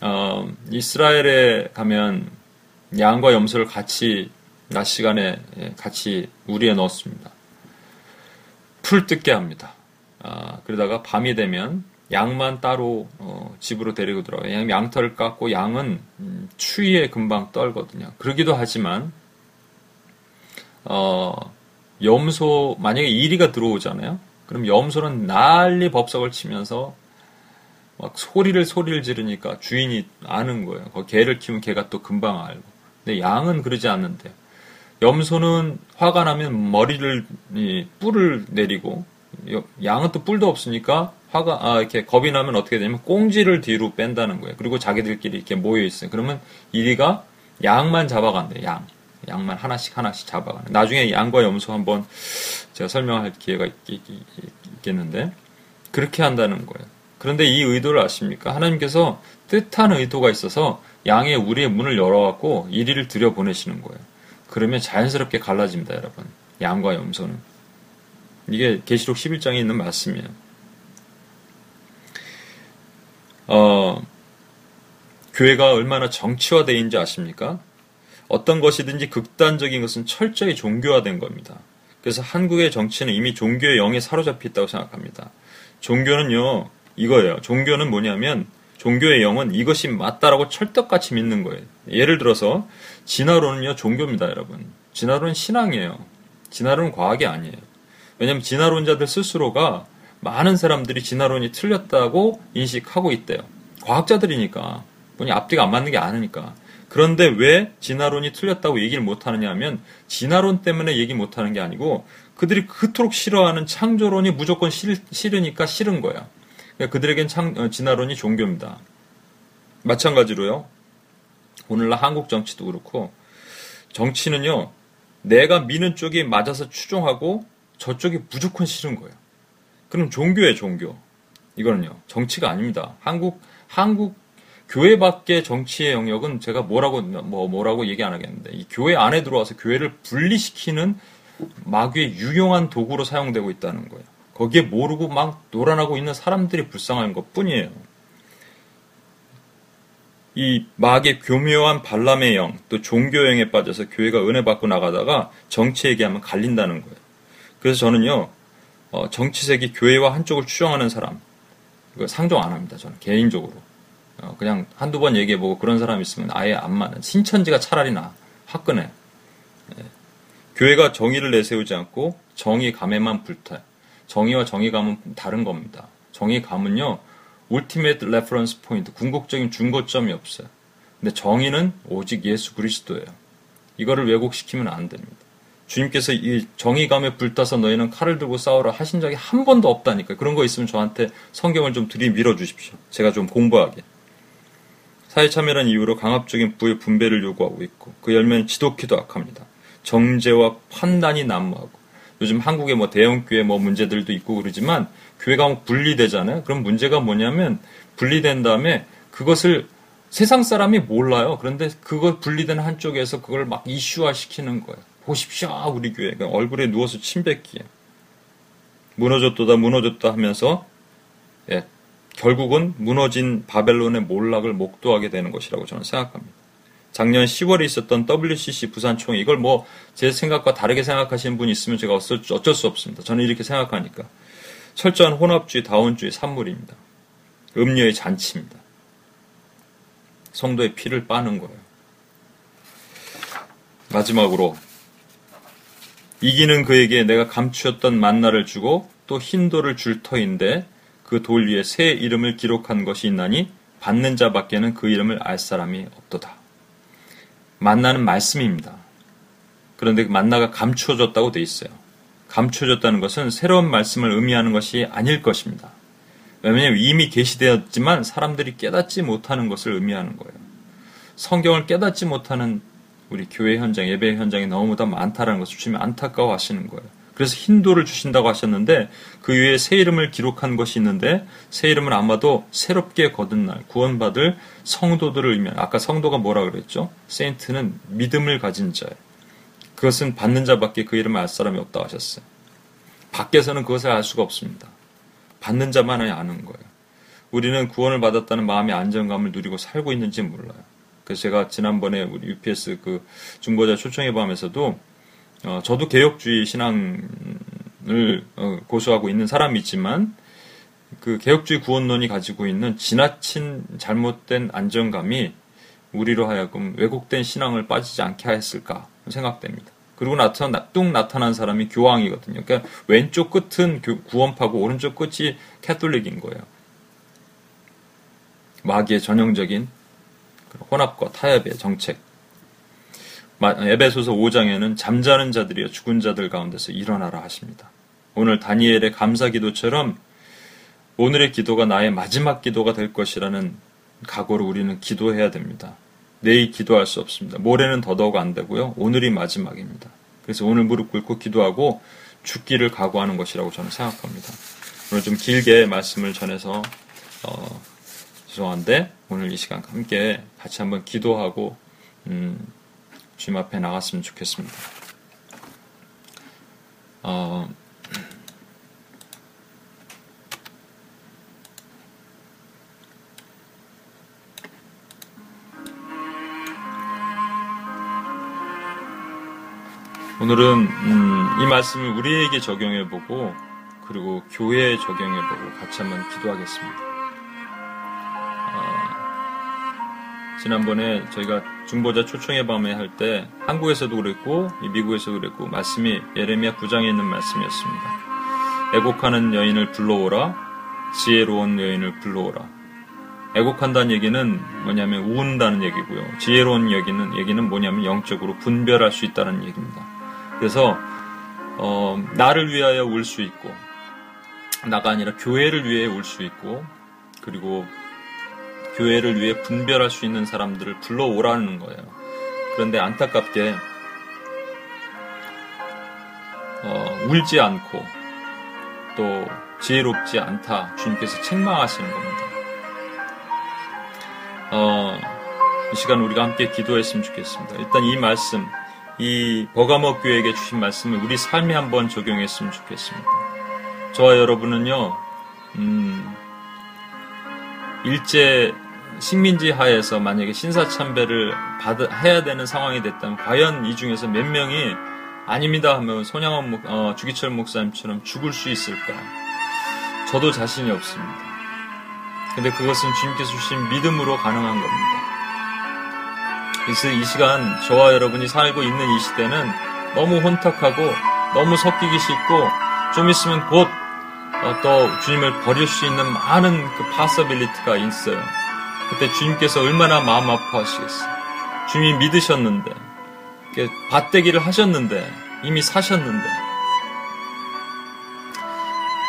어, 이스라엘에 가면 양과 염소를 같이 낮 시간에 예, 같이 우리에 넣었습니다. 풀 뜯게 합니다. 아, 그러다가 밤이 되면 양만 따로 어, 집으로 데리고 들어가요. 양, 양털을 깎고 양은 음, 추위에 금방 떨거든요. 그러기도 하지만 어, 염소 만약에 이리가 들어오잖아요. 그럼 염소는 난리 법석을 치면서 막 소리를 소리를 지르니까 주인이 아는 거예요. 그 개를 키우면 개가 또 금방 알고. 근데 양은 그러지 않는데 염소는 화가 나면 머리를 이, 뿔을 내리고 양은 또 뿔도 없으니까 화가 아 이렇게 겁이 나면 어떻게 되냐면 꽁지를 뒤로 뺀다는 거예요. 그리고 자기들끼리 이렇게 모여 있어요. 그러면 이리가 양만 잡아간대. 양. 양만 하나씩 하나씩 잡아가는. 나중에 양과 염소 한번 제가 설명할 기회가 있, 겠는데 그렇게 한다는 거예요. 그런데 이 의도를 아십니까? 하나님께서 뜻한 의도가 있어서 양의 우리의 문을 열어갖고 이리를 들여보내시는 거예요. 그러면 자연스럽게 갈라집니다, 여러분. 양과 염소는. 이게 계시록 11장에 있는 말씀이에요. 어, 교회가 얼마나 정치화되어 있는지 아십니까? 어떤 것이든지 극단적인 것은 철저히 종교화된 겁니다. 그래서 한국의 정치는 이미 종교의 영에 사로잡혀 있다고 생각합니다. 종교는요, 이거예요. 종교는 뭐냐면, 종교의 영은 이것이 맞다라고 철떡같이 믿는 거예요. 예를 들어서, 진화론은요, 종교입니다, 여러분. 진화론은 신앙이에요. 진화론은 과학이 아니에요. 왜냐하면 진화론자들 스스로가 많은 사람들이 진화론이 틀렸다고 인식하고 있대요. 과학자들이니까. 본인 앞뒤가 안 맞는 게 아니니까. 그런데 왜 진화론이 틀렸다고 얘기를 못 하느냐 하면 진화론 때문에 얘기 못 하는 게 아니고 그들이 그토록 싫어하는 창조론이 무조건 싫, 으니까 싫은 거야. 그러니까 그들에겐 창, 어, 진화론이 종교입니다. 마찬가지로요. 오늘날 한국 정치도 그렇고 정치는요. 내가 미는 쪽이 맞아서 추종하고 저쪽이 무조건 싫은 거예요. 그럼 종교예 종교. 이거는요. 정치가 아닙니다. 한국 한국 교회 밖의 정치의 영역은 제가 뭐라고 뭐 뭐라고 얘기 안 하겠는데 이 교회 안에 들어와서 교회를 분리시키는 마귀의 유용한 도구로 사용되고 있다는 거예요. 거기에 모르고 막 놀아나고 있는 사람들이 불쌍한 것 뿐이에요. 이 마귀의 교묘한 발람의 영, 또 종교형에 빠져서 교회가 은혜 받고 나가다가 정치 얘기하면 갈린다는 거예요. 그래서 저는요, 어, 정치색이 교회와 한쪽을 추종하는 사람, 이거 상종 안 합니다. 저는 개인적으로. 어, 그냥 한두 번 얘기해보고 그런 사람 있으면 아예 안 맞는. 신천지가 차라리 나. 화끈해. 예. 교회가 정의를 내세우지 않고 정의감에만 불타요. 정의와 정의감은 다른 겁니다. 정의감은요, reference point, 궁극적인 준거점이 없어요. 근데 정의는 오직 예수 그리스도예요. 이거를 왜곡시키면 안 됩니다. 주님께서 이 정의감에 불타서 너희는 칼을 들고 싸우라 하신 적이 한 번도 없다니까. 그런 거 있으면 저한테 성경을 좀 들이밀어 주십시오. 제가 좀 공부하게. 사회 참여란 이유로 강압적인 부의 분배를 요구하고 있고 그 열매는 지독히도 악합니다. 정제와 판단이 난무하고 요즘 한국의 뭐 대형교회 뭐 문제들도 있고 그러지만 교회가 뭐 분리되잖아요. 그럼 문제가 뭐냐면 분리된 다음에 그것을 세상 사람이 몰라요. 그런데 그걸 분리된 한쪽에서 그걸 막 이슈화 시키는 거예요. 보십시오, 우리 교회가 얼굴에 누워서 침 뱉기에 무너졌도다 무너졌다 하면서 예, 결국은 무너진 바벨론의 몰락을 목도하게 되는 것이라고 저는 생각합니다. 작년 10월에 있었던 WCC 부산총회 이걸 뭐 제 생각과 다르게 생각하시는 분이 있으면 제가 어쩔, 수 없습니다. 저는 이렇게 생각하니까 철저한 혼합주의, 다원주의 산물입니다. 음료의 잔치입니다. 성도의 피를 빠는 거예요. 마지막으로 이기는 그에게 내가 감추었던 만나를 주고 또 흰 돌을 줄 터인데 그 돌 위에 새 이름을 기록한 것이 있나니 받는 자밖에는 그 이름을 알 사람이 없도다. 만나는 말씀입니다. 그런데 그 만나가 감추어졌다고 돼 있어요. 감추어졌다는 것은 새로운 말씀을 의미하는 것이 아닐 것입니다. 왜냐하면 이미 계시되었지만 사람들이 깨닫지 못하는 것을 의미하는 거예요. 성경을 깨닫지 못하는 우리 교회 현장, 예배 현장이 너무나 많다라는 것을 주님이 안타까워 하시는 거예요. 그래서 힌도를 주신다고 하셨는데 그 위에 새 이름을 기록한 것이 있는데 새 이름은 아마도 새롭게 거듭 날 구원받을 성도들을 의미하는 아까 성도가 뭐라 그랬죠? 세인트는 믿음을 가진 자예요. 그것은 받는 자밖에 그 이름을 알 사람이 없다고 하셨어요. 밖에서는 그것을 알 수가 없습니다. 받는 자만이 아는 거예요. 우리는 구원을 받았다는 마음의 안정감을 누리고 살고 있는지 몰라요. 그래서 제가 지난번에 우리 UPS 그 중보자 초청회 밤에서도 어, 저도 개혁주의 신앙을 어, 고수하고 있는 사람이지만 그 개혁주의 구원론이 가지고 있는 지나친 잘못된 안정감이 우리로 하여금 왜곡된 신앙을 빠지지 않게 했을까 생각됩니다. 그리고 나타나, 뚝 나타난 사람이 교황이거든요. 그러니까 왼쪽 끝은 구원파고 오른쪽 끝이 캐톨릭인 거예요. 마귀의 전형적인 혼합과 타협의 정책. 에베소서 5장에는 잠자는 자들이여 죽은 자들 가운데서 일어나라 하십니다. 오늘 다니엘의 감사 기도처럼 오늘의 기도가 나의 마지막 기도가 될 것이라는 각오로 우리는 기도해야 됩니다. 내일 기도할 수 없습니다. 모레는 더더욱 안 되고요. 오늘이 마지막입니다. 그래서 오늘 무릎 꿇고 기도하고 죽기를 각오하는 것이라고 저는 생각합니다. 오늘 좀 길게 말씀을 전해서 어, 죄송한데 오늘 이 시간 함께 같이 한번 기도하고 음, 주님 앞에 나갔으면 좋겠습니다. 어, 오늘은 음, 이 말씀을 우리에게 적용해보고 그리고 교회에 적용해보고 같이 한번 기도하겠습니다. 지난번에 저희가 중보자 초청의 밤에 할 때 한국에서도 그랬고 미국에서도 그랬고 말씀이 예레미야 9장에 있는 말씀이었습니다. 애곡하는 여인을 불러오라. 지혜로운 여인을 불러오라. 애곡한다는 얘기는 뭐냐면 우운다는 얘기고요. 지혜로운 얘기는 얘기는 뭐냐면 영적으로 분별할 수 있다는 얘기입니다. 그래서 어, 나를 위하여 울 수 있고 나가 아니라 교회를 위해 울 수 있고 그리고 교회를 위해 분별할 수 있는 사람들을 불러오라는 거예요. 그런데 안타깝게 어, 울지 않고 또 지혜롭지 않다 주님께서 책망하시는 겁니다. 어, 이 시간 우리가 함께 기도했으면 좋겠습니다. 일단 이 말씀, 이 버가모 교회에게 주신 말씀을 우리 삶에 한번 적용했으면 좋겠습니다. 저와 여러분은요, 음, 일제 식민지 하에서 만약에 신사참배를 받 해야 되는 상황이 됐다면 과연 이 중에서 몇 명이 아닙니다 하면 손양원 목, 어, 주기철 목사님처럼 죽을 수 있을까? 저도 자신이 없습니다. 근데 그것은 주님께서 주신 믿음으로 가능한 겁니다. 그래서 이 시간 저와 여러분이 살고 있는 이 시대는 너무 혼탁하고 너무 섞이기 쉽고 좀 있으면 곧 또 어, 주님을 버릴 수 있는 많은 그 possibility가 있어요. 그때 주님께서 얼마나 마음 아파하시겠어요. 주님이 믿으셨는데, 밭대기를 하셨는데, 이미 사셨는데,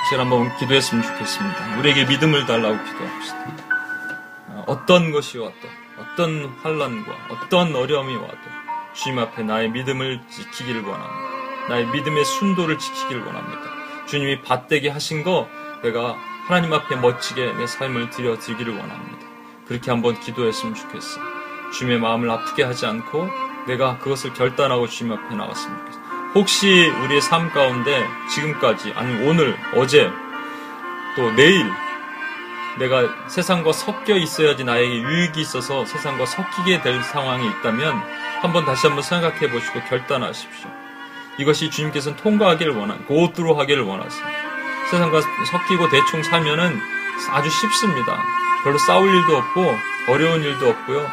제가 한번 기도했으면 좋겠습니다. 우리에게 믿음을 달라고 기도합시다. 어떤 것이 와도, 어떤 환란과 어떤 어려움이 와도 주님 앞에 나의 믿음을 지키기를 원합니다. 나의 믿음의 순도를 지키기를 원합니다. 주님이 밭대기 하신 거 내가 하나님 앞에 멋지게 내 삶을 드려 드리기를 원합니다. 그렇게 한번 기도했으면 좋겠어. 주님의 마음을 아프게 하지 않고 내가 그것을 결단하고 주님 앞에 나갔으면 좋겠어. 혹시 우리의 삶 가운데 지금까지 아니 오늘 어제 또 내일 내가 세상과 섞여 있어야지 나에게 유익이 있어서 세상과 섞이게 될 상황이 있다면 한번 다시 한번 생각해 보시고 결단하십시오. 이것이 주님께서는 통과하기를 원한, 고도로 하기를 원하십니다. 세상과 섞이고 대충 살면은 아주 쉽습니다. 별로 싸울 일도 없고 어려운 일도 없고요.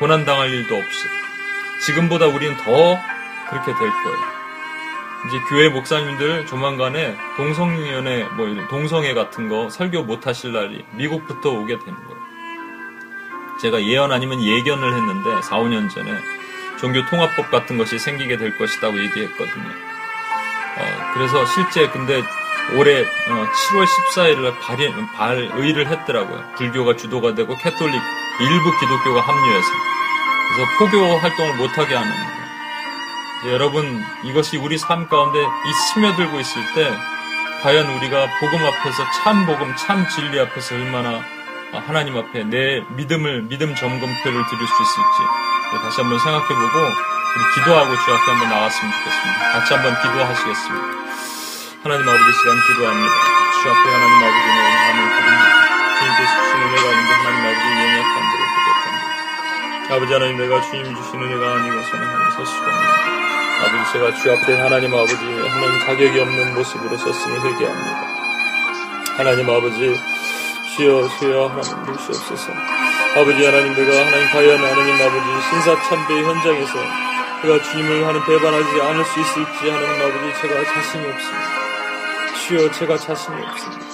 고난당할 일도 없이 지금보다 우리는 더 그렇게 될 거예요. 이제 교회 목사님들 조만간에 동성연애 뭐 동성애 같은 거 설교 못 하실 날이 미국부터 오게 되는 거예요. 제가 예언 아니면 예견을 했는데 4, 5년 전에 종교 통합법 같은 것이 생기게 될 것이라고 얘기했거든요. 어, 그래서 실제 근데 올해 7월 어, 14일을 발의, 발의를 했더라고요. 불교가 주도가 되고 캐톨릭 일부 기독교가 합류해서 그래서 포교 활동을 못하게 하는 거예요. 여러분 이것이 우리 삶 가운데 이 스며들고 있을 때 과연 우리가 복음 앞에서 참 복음 참 진리 앞에서 얼마나 하나님 앞에 내 믿음을 믿음 점검표를 드릴 수 있을지 다시 한번 생각해보고 우리 기도하고 주 앞에 한번 나왔으면 좋겠습니다. 같이 한번 기도하시겠습니다. 하나님 아버지 시간 기도합니다. 주 앞에 하나님 아버지의 마음을 드립니다. 주님께서 주신 은혜가 있는데 하나님 아버지 연약한 대로 부족합니다. 아버지 하나님 내가 주님 주신 은혜가 아니고서는 하나님 서시옵니다. 아버지 제가 주 앞에 하나님 아버지 하나님 자격이 없는 모습으로 섰으니 회개합니다. 하나님 아버지 주여 주여 하나님 주시옵소서. 아버지 하나님 내가 하나님 과연 하나님 아버지 신사참배 현장에서 내가 주님을 하는 배반하지 않을 수 있을지 하나님 아버지 제가 자신이 없습니다. 주여 제가 자신이 없습니다.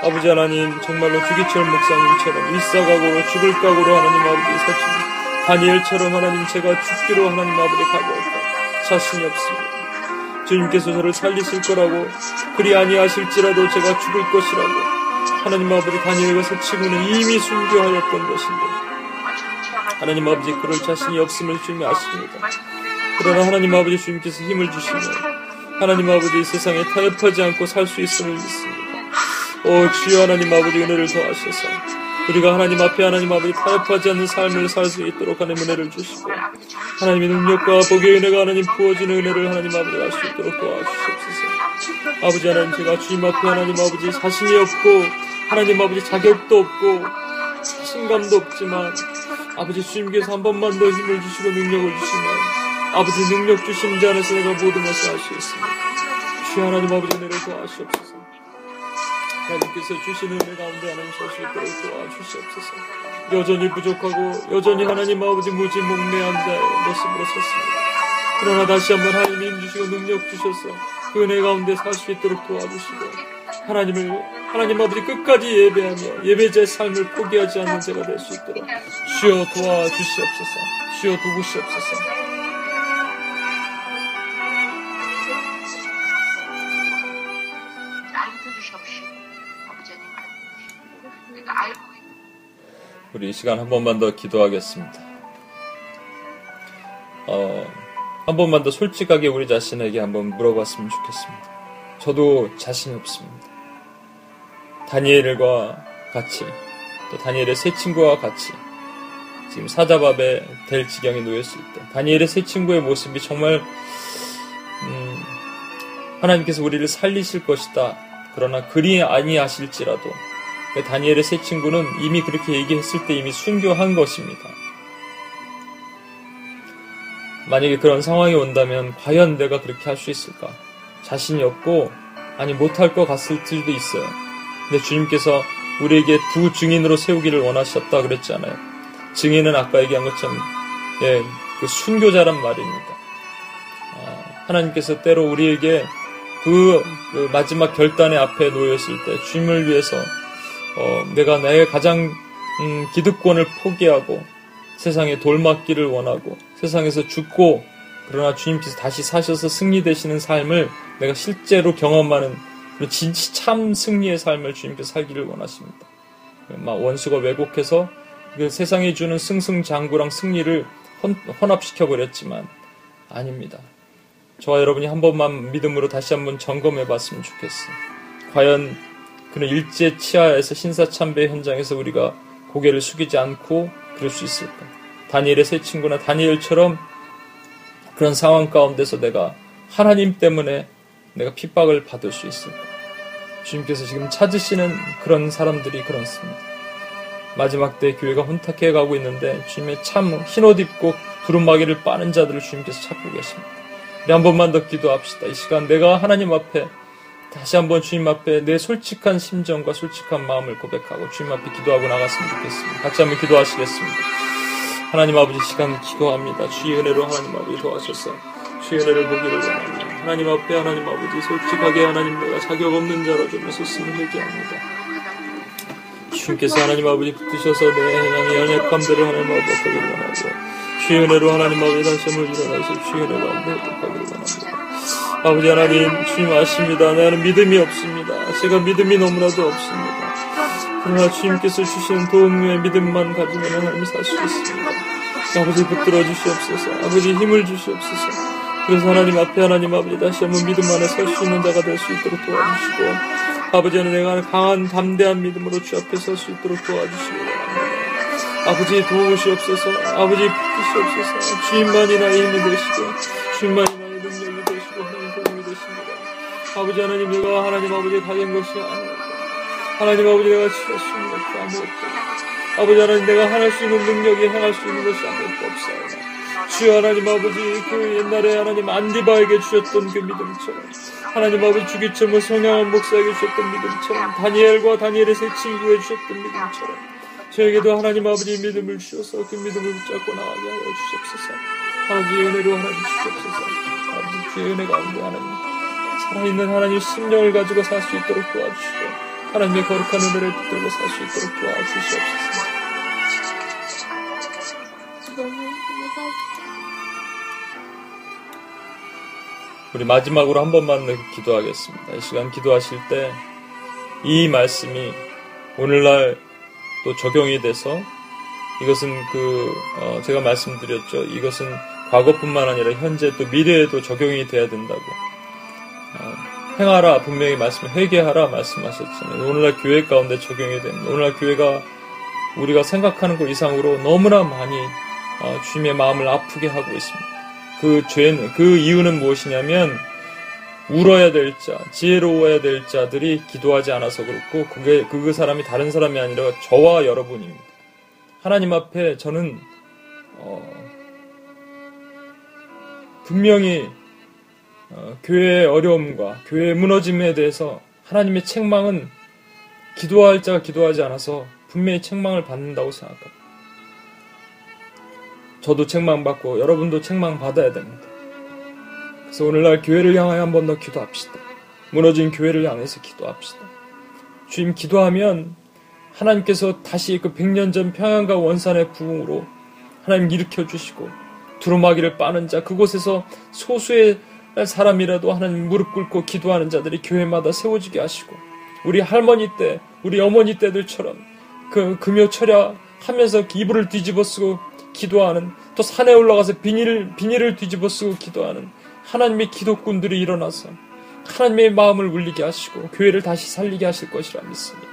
아버지 하나님 정말로 주기철 목사님처럼 일사각오로 죽을 각오로 하나님 아버지 서십니다. 다니엘처럼 하나님 제가 죽기로 하나님 아버지 각오할까 자신이 없습니다. 주님께서 저를 살리실 거라고 그리 아니하실지라도 제가 죽을 것이라고 하나님 아버지 다니엘과 서치고는 이미 순교하였던 것인데 하나님 아버지 그럴 자신이 없음을 주님이 아십니다. 그러나 하나님 아버지 주님께서 힘을 주시면 하나님 아버지 세상에 타협하지 않고 살 수 있음을 믿습니다. 오 주여 하나님 아버지 은혜를 더하셔서 우리가 하나님 앞에 하나님 아버지 타협하지 않는 삶을 살 수 있도록 하나님 은혜를 주시고 하나님의 능력과 복의 은혜가 하나님 부어지는 은혜를 하나님 아버지 알 수 있도록 도와주시옵소서. 아버지 하나님 제가 주님 앞에 하나님 아버지 자신이 없고 하나님 아버지 자격도 없고 자신감도 없지만 아버지 주님께서 한 번만 더 힘을 주시고 능력을 주시면 아버지 능력 주신 자 안에서 내가 모든 것을 할수 있습니다. 주 하나님 아버지 은혜를 도와주시옵소서. 하나님께서 주시는 은혜 가운데 하나님 설수 있도록 도와주시옵소서. 여전히 부족하고 여전히 하나님 아버지 무지몽매한 자의 모습으로 섰습니다. 그러나 다시 한번 하나님 힘 주시고 능력 주셔서 그 은혜 가운데 살 수 있도록 도와주시고 하나님을 하나님 아버지 끝까지 예배하며 예배자의 삶을 포기하지 않는 제가 될 수 있도록 주여 도와주시옵소서 주여 도우시옵소서 우리 이 시간 한 번만 더 기도하겠습니다. 어, 한 번만 더 솔직하게 우리 자신에게 한번 물어봤으면 좋겠습니다. 저도 자신이 없습니다. 다니엘과 같이, 또 다니엘의 세 친구와 같이, 지금 사자밥에 될 지경에 놓였을 때, 다니엘의 세 친구의 모습이 정말, 음, 하나님께서 우리를 살리실 것이다. 그러나 그리 아니하실지라도, 그 다니엘의 세 친구는 이미 그렇게 얘기했을 때 이미 순교한 것입니다. 만약에 그런 상황이 온다면 과연 내가 그렇게 할 수 있을까? 자신이 없고 아니 못할 것 같을 수도 있어요. 근데 주님께서 우리에게 두 증인으로 세우기를 원하셨다 그랬잖아요. 증인은 아까 얘기한 것처럼 예, 그 순교자란 말입니다. 아, 하나님께서 때로 우리에게 그, 그 마지막 결단의 앞에 놓였을 때 주님을 위해서 어, 내가 나의 가장 음, 기득권을 포기하고 세상에 돌맞기를 원하고 세상에서 죽고 그러나 주님께서 다시 사셔서 승리 되시는 삶을 내가 실제로 경험하는 진짜 참 승리의 삶을 주님께서 살기를 원하십니다. 막 원수가 왜곡해서 그 세상이 주는 승승장구랑 승리를 헌, 합시켜 버렸지만 아닙니다. 저와 여러분이 한 번만 믿음으로 다시 한번 점검해 봤으면 좋겠어요. 과연 그는 일제 치하에서 신사참배 현장에서 우리가 고개를 숙이지 않고 그럴 수 있을까? 다니엘의 세 친구나 다니엘처럼 그런 상황 가운데서 내가 하나님 때문에 내가 핍박을 받을 수 있을까? 주님께서 지금 찾으시는 그런 사람들이 그렇습니다. 마지막 때 교회가 혼탁해 가고 있는데 주님의 참 흰 옷 입고 두루마기를 빠는 자들을 주님께서 찾고 계십니다. 우리 한 번만 더 기도합시다. 이 시간 내가 하나님 앞에 다시 한번 주님 앞에 내 솔직한 심정과 솔직한 마음을 고백하고 주님 앞에 기도하고 나갔으면 좋겠습니다. 같이 한번 기도하시겠습니다. 하나님 아버지 시간 기도합니다. 주의 은혜로 하나님 아버지 도와셔서 주의 은혜를 보기를 원합니다. 하나님 앞에 하나님 아버지 솔직하게 하나님 내가 자격 없는 자로 좀 했었으면 회개합니다. 주님께서 하나님 아버지 붙으셔서 내 하나님의 연약함들을 하나님 아버지 회복하기를 원하고 주의 은혜로 하나님 아버지 다시 한번 일어나서 주의 은혜 가운데 회복하기를 원합니다. 아버지 하나님 주님 아십니다. 나는 믿음이 없습니다. 제가 믿음이 너무나도 없습니다. 그러나 주님께서 주시는 도움의 믿음만 가지면 하나님 살수 있습니다. 아버지 붙들어 주시옵소서. 아버지 힘을 주시옵소서. 그래서 하나님 앞에 하나님 아버지 다시 한번 믿음 안에 설 수 있는 자가 될 수 있도록 도와주시고 아버지 하나님 내가 강한 담대한 믿음으로 주 앞에 설 수 있도록 도와주시기 바랍니다. 아버지 도우시옵소서. 아버지 붙드시옵소서. 주님만이 나의 힘이 되시고 주님만이 아버지 하나님 내가 하나님 아버지 가진 것이 아무것도 하나님 아버지 내가 것도 아무것도 아버지 하나님 내가 할수 있는 능력이 행할 수 있는 것이 아무것도 없사오나. 주여 하나님 아버지 그 옛날에 하나님 안디바에게 주셨던 그 믿음처럼 하나님 아버지 주기철문 성향한 목사에게 주셨던 믿음처럼 다니엘과 다니엘의 세 친구에 주셨던 믿음처럼 저에게도 하나님 아버지 믿음을 주셔서 그 믿음을 붙잡고 나가게 하여 주옵소서. 아버지 은혜로 하나님 주옵소서. 아버지 주의 은혜 가운데 하나님 살아있는 하나님 심령을 가지고 살 수 있도록 도와주시고 하나님의 거룩한 은혜를 붙들고 살 수 있도록 도와주시옵소서. 우리 마지막으로 한 번만 기도하겠습니다. 이 시간 기도하실 때 이 말씀이 오늘날 또 적용이 돼서 이것은 그 어 제가 말씀드렸죠. 이것은 과거뿐만 아니라 현재 또 미래에도 적용이 돼야 된다고. 행하라 분명히 말씀 회개하라 말씀하셨잖아요. 오늘날 교회 가운데 적용이 됩니다. 오늘날 교회가 우리가 생각하는 것 이상으로 너무나 많이 어, 주님의 마음을 아프게 하고 있습니다. 그 죄는 그 이유는 무엇이냐면 울어야 될 자, 지혜로워야 될 자들이 기도하지 않아서 그렇고 그게 그 사람이 다른 사람이 아니라 저와 여러분입니다. 하나님 앞에 저는 어, 분명히 어, 교회의 어려움과 교회의 무너짐에 대해서 하나님의 책망은 기도할 자가 기도하지 않아서 분명히 책망을 받는다고 생각합니다. 저도 책망받고 여러분도 책망받아야 됩니다. 그래서 오늘날 교회를 향하여 한 번 더 기도합시다. 무너진 교회를 향해서 기도합시다. 주님 기도하면 하나님께서 다시 그 100년 전 평양과 원산의 부흥으로 하나님 일으켜 주시고 두루마기를 빠는 자 그곳에서 소수의 사람이라도 하나님 무릎 꿇고 기도하는 자들이 교회마다 세워지게 하시고 우리 할머니 때 우리 어머니 때들처럼 그 금요 철야 하면서 이불을 뒤집어 쓰고 기도하는 또 산에 올라가서 비닐을 비닐을 뒤집어 쓰고 기도하는 하나님의 기도꾼들이 일어나서 하나님의 마음을 울리게 하시고 교회를 다시 살리게 하실 것이라 믿습니다.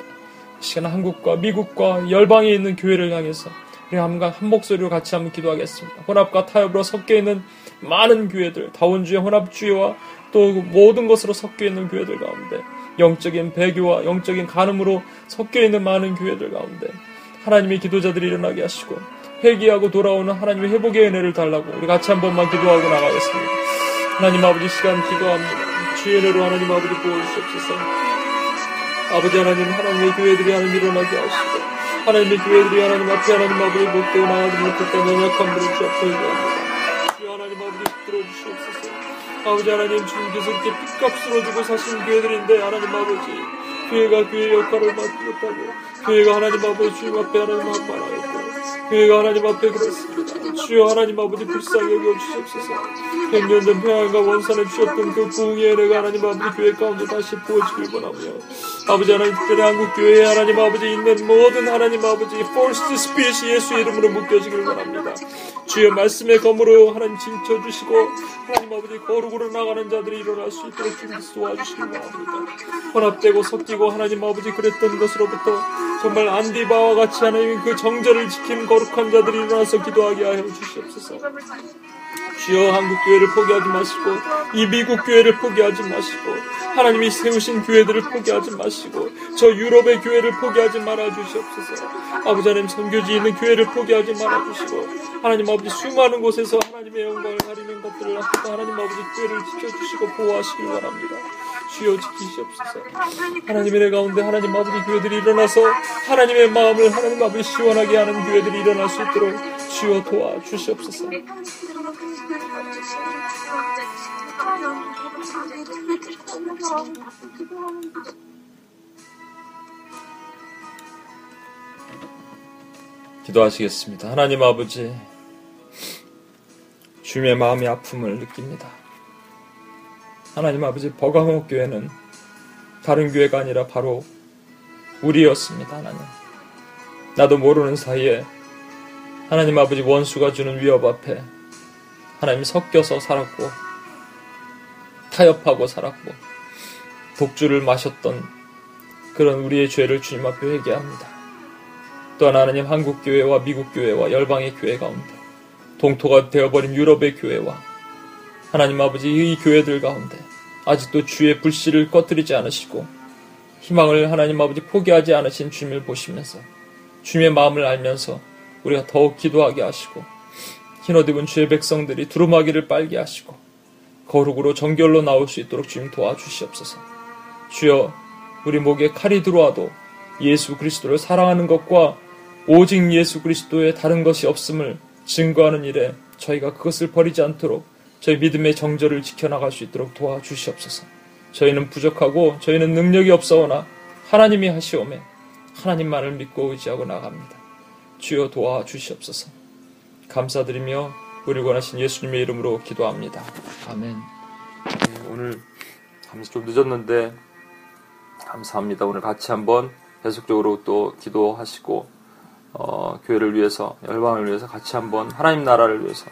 시간 한국과 미국과 열방에 있는 교회를 향해서 우리 한한 목소리로 같이 한번 기도하겠습니다. 혼합과 타협으로 섞여 있는 많은 교회들, 다원주의 혼합주의와 또 모든 것으로 섞여 있는 교회들 가운데 영적인 배교와 영적인 간음으로 섞여 있는 많은 교회들 가운데 하나님의 기도자들이 일어나게 하시고 회개하고 돌아오는 하나님의 회복의 은혜를 달라고 우리 같이 한 번만 기도하고 나가겠습니다. 하나님 아버지 시간 기도합니다. 주의 은혜로 하나님 아버지 부어주시옵소서. 아버지 하나님 하나님의 교회들이 하나님 일어나게 하시고 하나님의 교회들이 하나님 앞에 하나님 아버지 못되고 나가지 못했던 연약한 분을 주옵소서 주시옵소서 아버지 하나님 주님께서 이렇게 핏값으로 주고 사신 교회들인데 하나님 아버지 교회가 교회 역할을 못하고 교회가 하나님 아버지 주님 앞에 하나님 한말하였고 교회가 하나님 앞에 그렇습니다. 주여 하나님 아버지 불쌍히 여겨주시옵소서. 백년 전 평안과 원산에 주셨던 그 부흥의 은혜가 하나님 아버지 교회 가운데 다시 부어지길 원하며 아버지 하나님 특별히 한국 교회에 하나님 아버지 있는 모든 하나님 아버지 forced spirit 예수 이름으로 묶여지길 원합니다. 주여 말씀의 검으로 하나님 징쳐주시고 하나님 아버지 거룩으로 나가는 자들이 일어날 수 있도록 주님께서 도와주시길 원합니다. 혼합되고 섞이고 하나님 아버지 그랬던 것으로부터 정말 안디바와 같이 하나님 그 정절을 지킨 거룩한 자들이 일어나서 기도하게 하여 주시옵소서. 주여 한국 교회를 포기하지 마시고 이 미국 교회를 포기하지 마시고 하나님이 세우신 교회들을 포기하지 마시고 저 유럽의 교회를 포기하지 말아 주시옵소서. 아버지 하나님 선교지 있는 교회를 포기하지 말아 주시고 하나님 아버지 수많은 곳에서 하나님의 영광을 가리는 것들을 하나님 아버지 교회를 지켜 주시고 보호하시길 바랍니다. 주여 지키시옵소서. 하나님의 내 가운데 하나님 아버지 교회들이 일어나서 하나님의 마음을 하나님 아버지 시원하게 하는 교회들이 일어날 수 있도록 주여 도와주시옵소서. 기도하시겠습니다. 하나님 아버지, 주님의 마음의 아픔을 느낍니다. 하나님 아버지, 버가목 교회는 다른 교회가 아니라 바로 우리였습니다, 하나님. 나도 모르는 사이에 하나님 아버지 원수가 주는 위협 앞에 하나님 섞여서 살았고 타협하고 살았고 독주를 마셨던 그런 우리의 죄를 주님 앞에 회개합니다. 또한 하나님 한국 교회와 미국 교회와 열방의 교회 가운데 동토가 되어버린 유럽의 교회와 하나님 아버지 이 교회들 가운데 아직도 주의 불씨를 꺼뜨리지 않으시고 희망을 하나님 아버지 포기하지 않으신 주님을 보시면서 주님의 마음을 알면서 우리가 더욱 기도하게 하시고 흰옷 입은 주의 백성들이 두루마기를 빨게 하시고 거룩으로 정결로 나올 수 있도록 주님 도와주시옵소서. 주여 우리 목에 칼이 들어와도 예수 그리스도를 사랑하는 것과 오직 예수 그리스도의 다른 것이 없음을 증거하는 일에 저희가 그것을 버리지 않도록 저희 믿음의 정절을 지켜나갈 수 있도록 도와주시옵소서. 저희는 부족하고 저희는 능력이 없사오나 하나님이 하시오매 하나님만을 믿고 의지하고 나갑니다. 주여 도와주시옵소서. 감사드리며 우리 권하신 예수님의 이름으로 기도합니다. 아멘. 네, 오늘 좀 늦었는데 감사합니다. 오늘 같이 한번 계속적으로 또 기도하시고 어, 교회를 위해서 열방을 위해서 같이 한번 하나님 나라를 위해서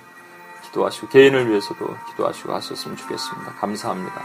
기도하시고 개인을 위해서도 기도하시고 하셨으면 좋겠습니다. 감사합니다.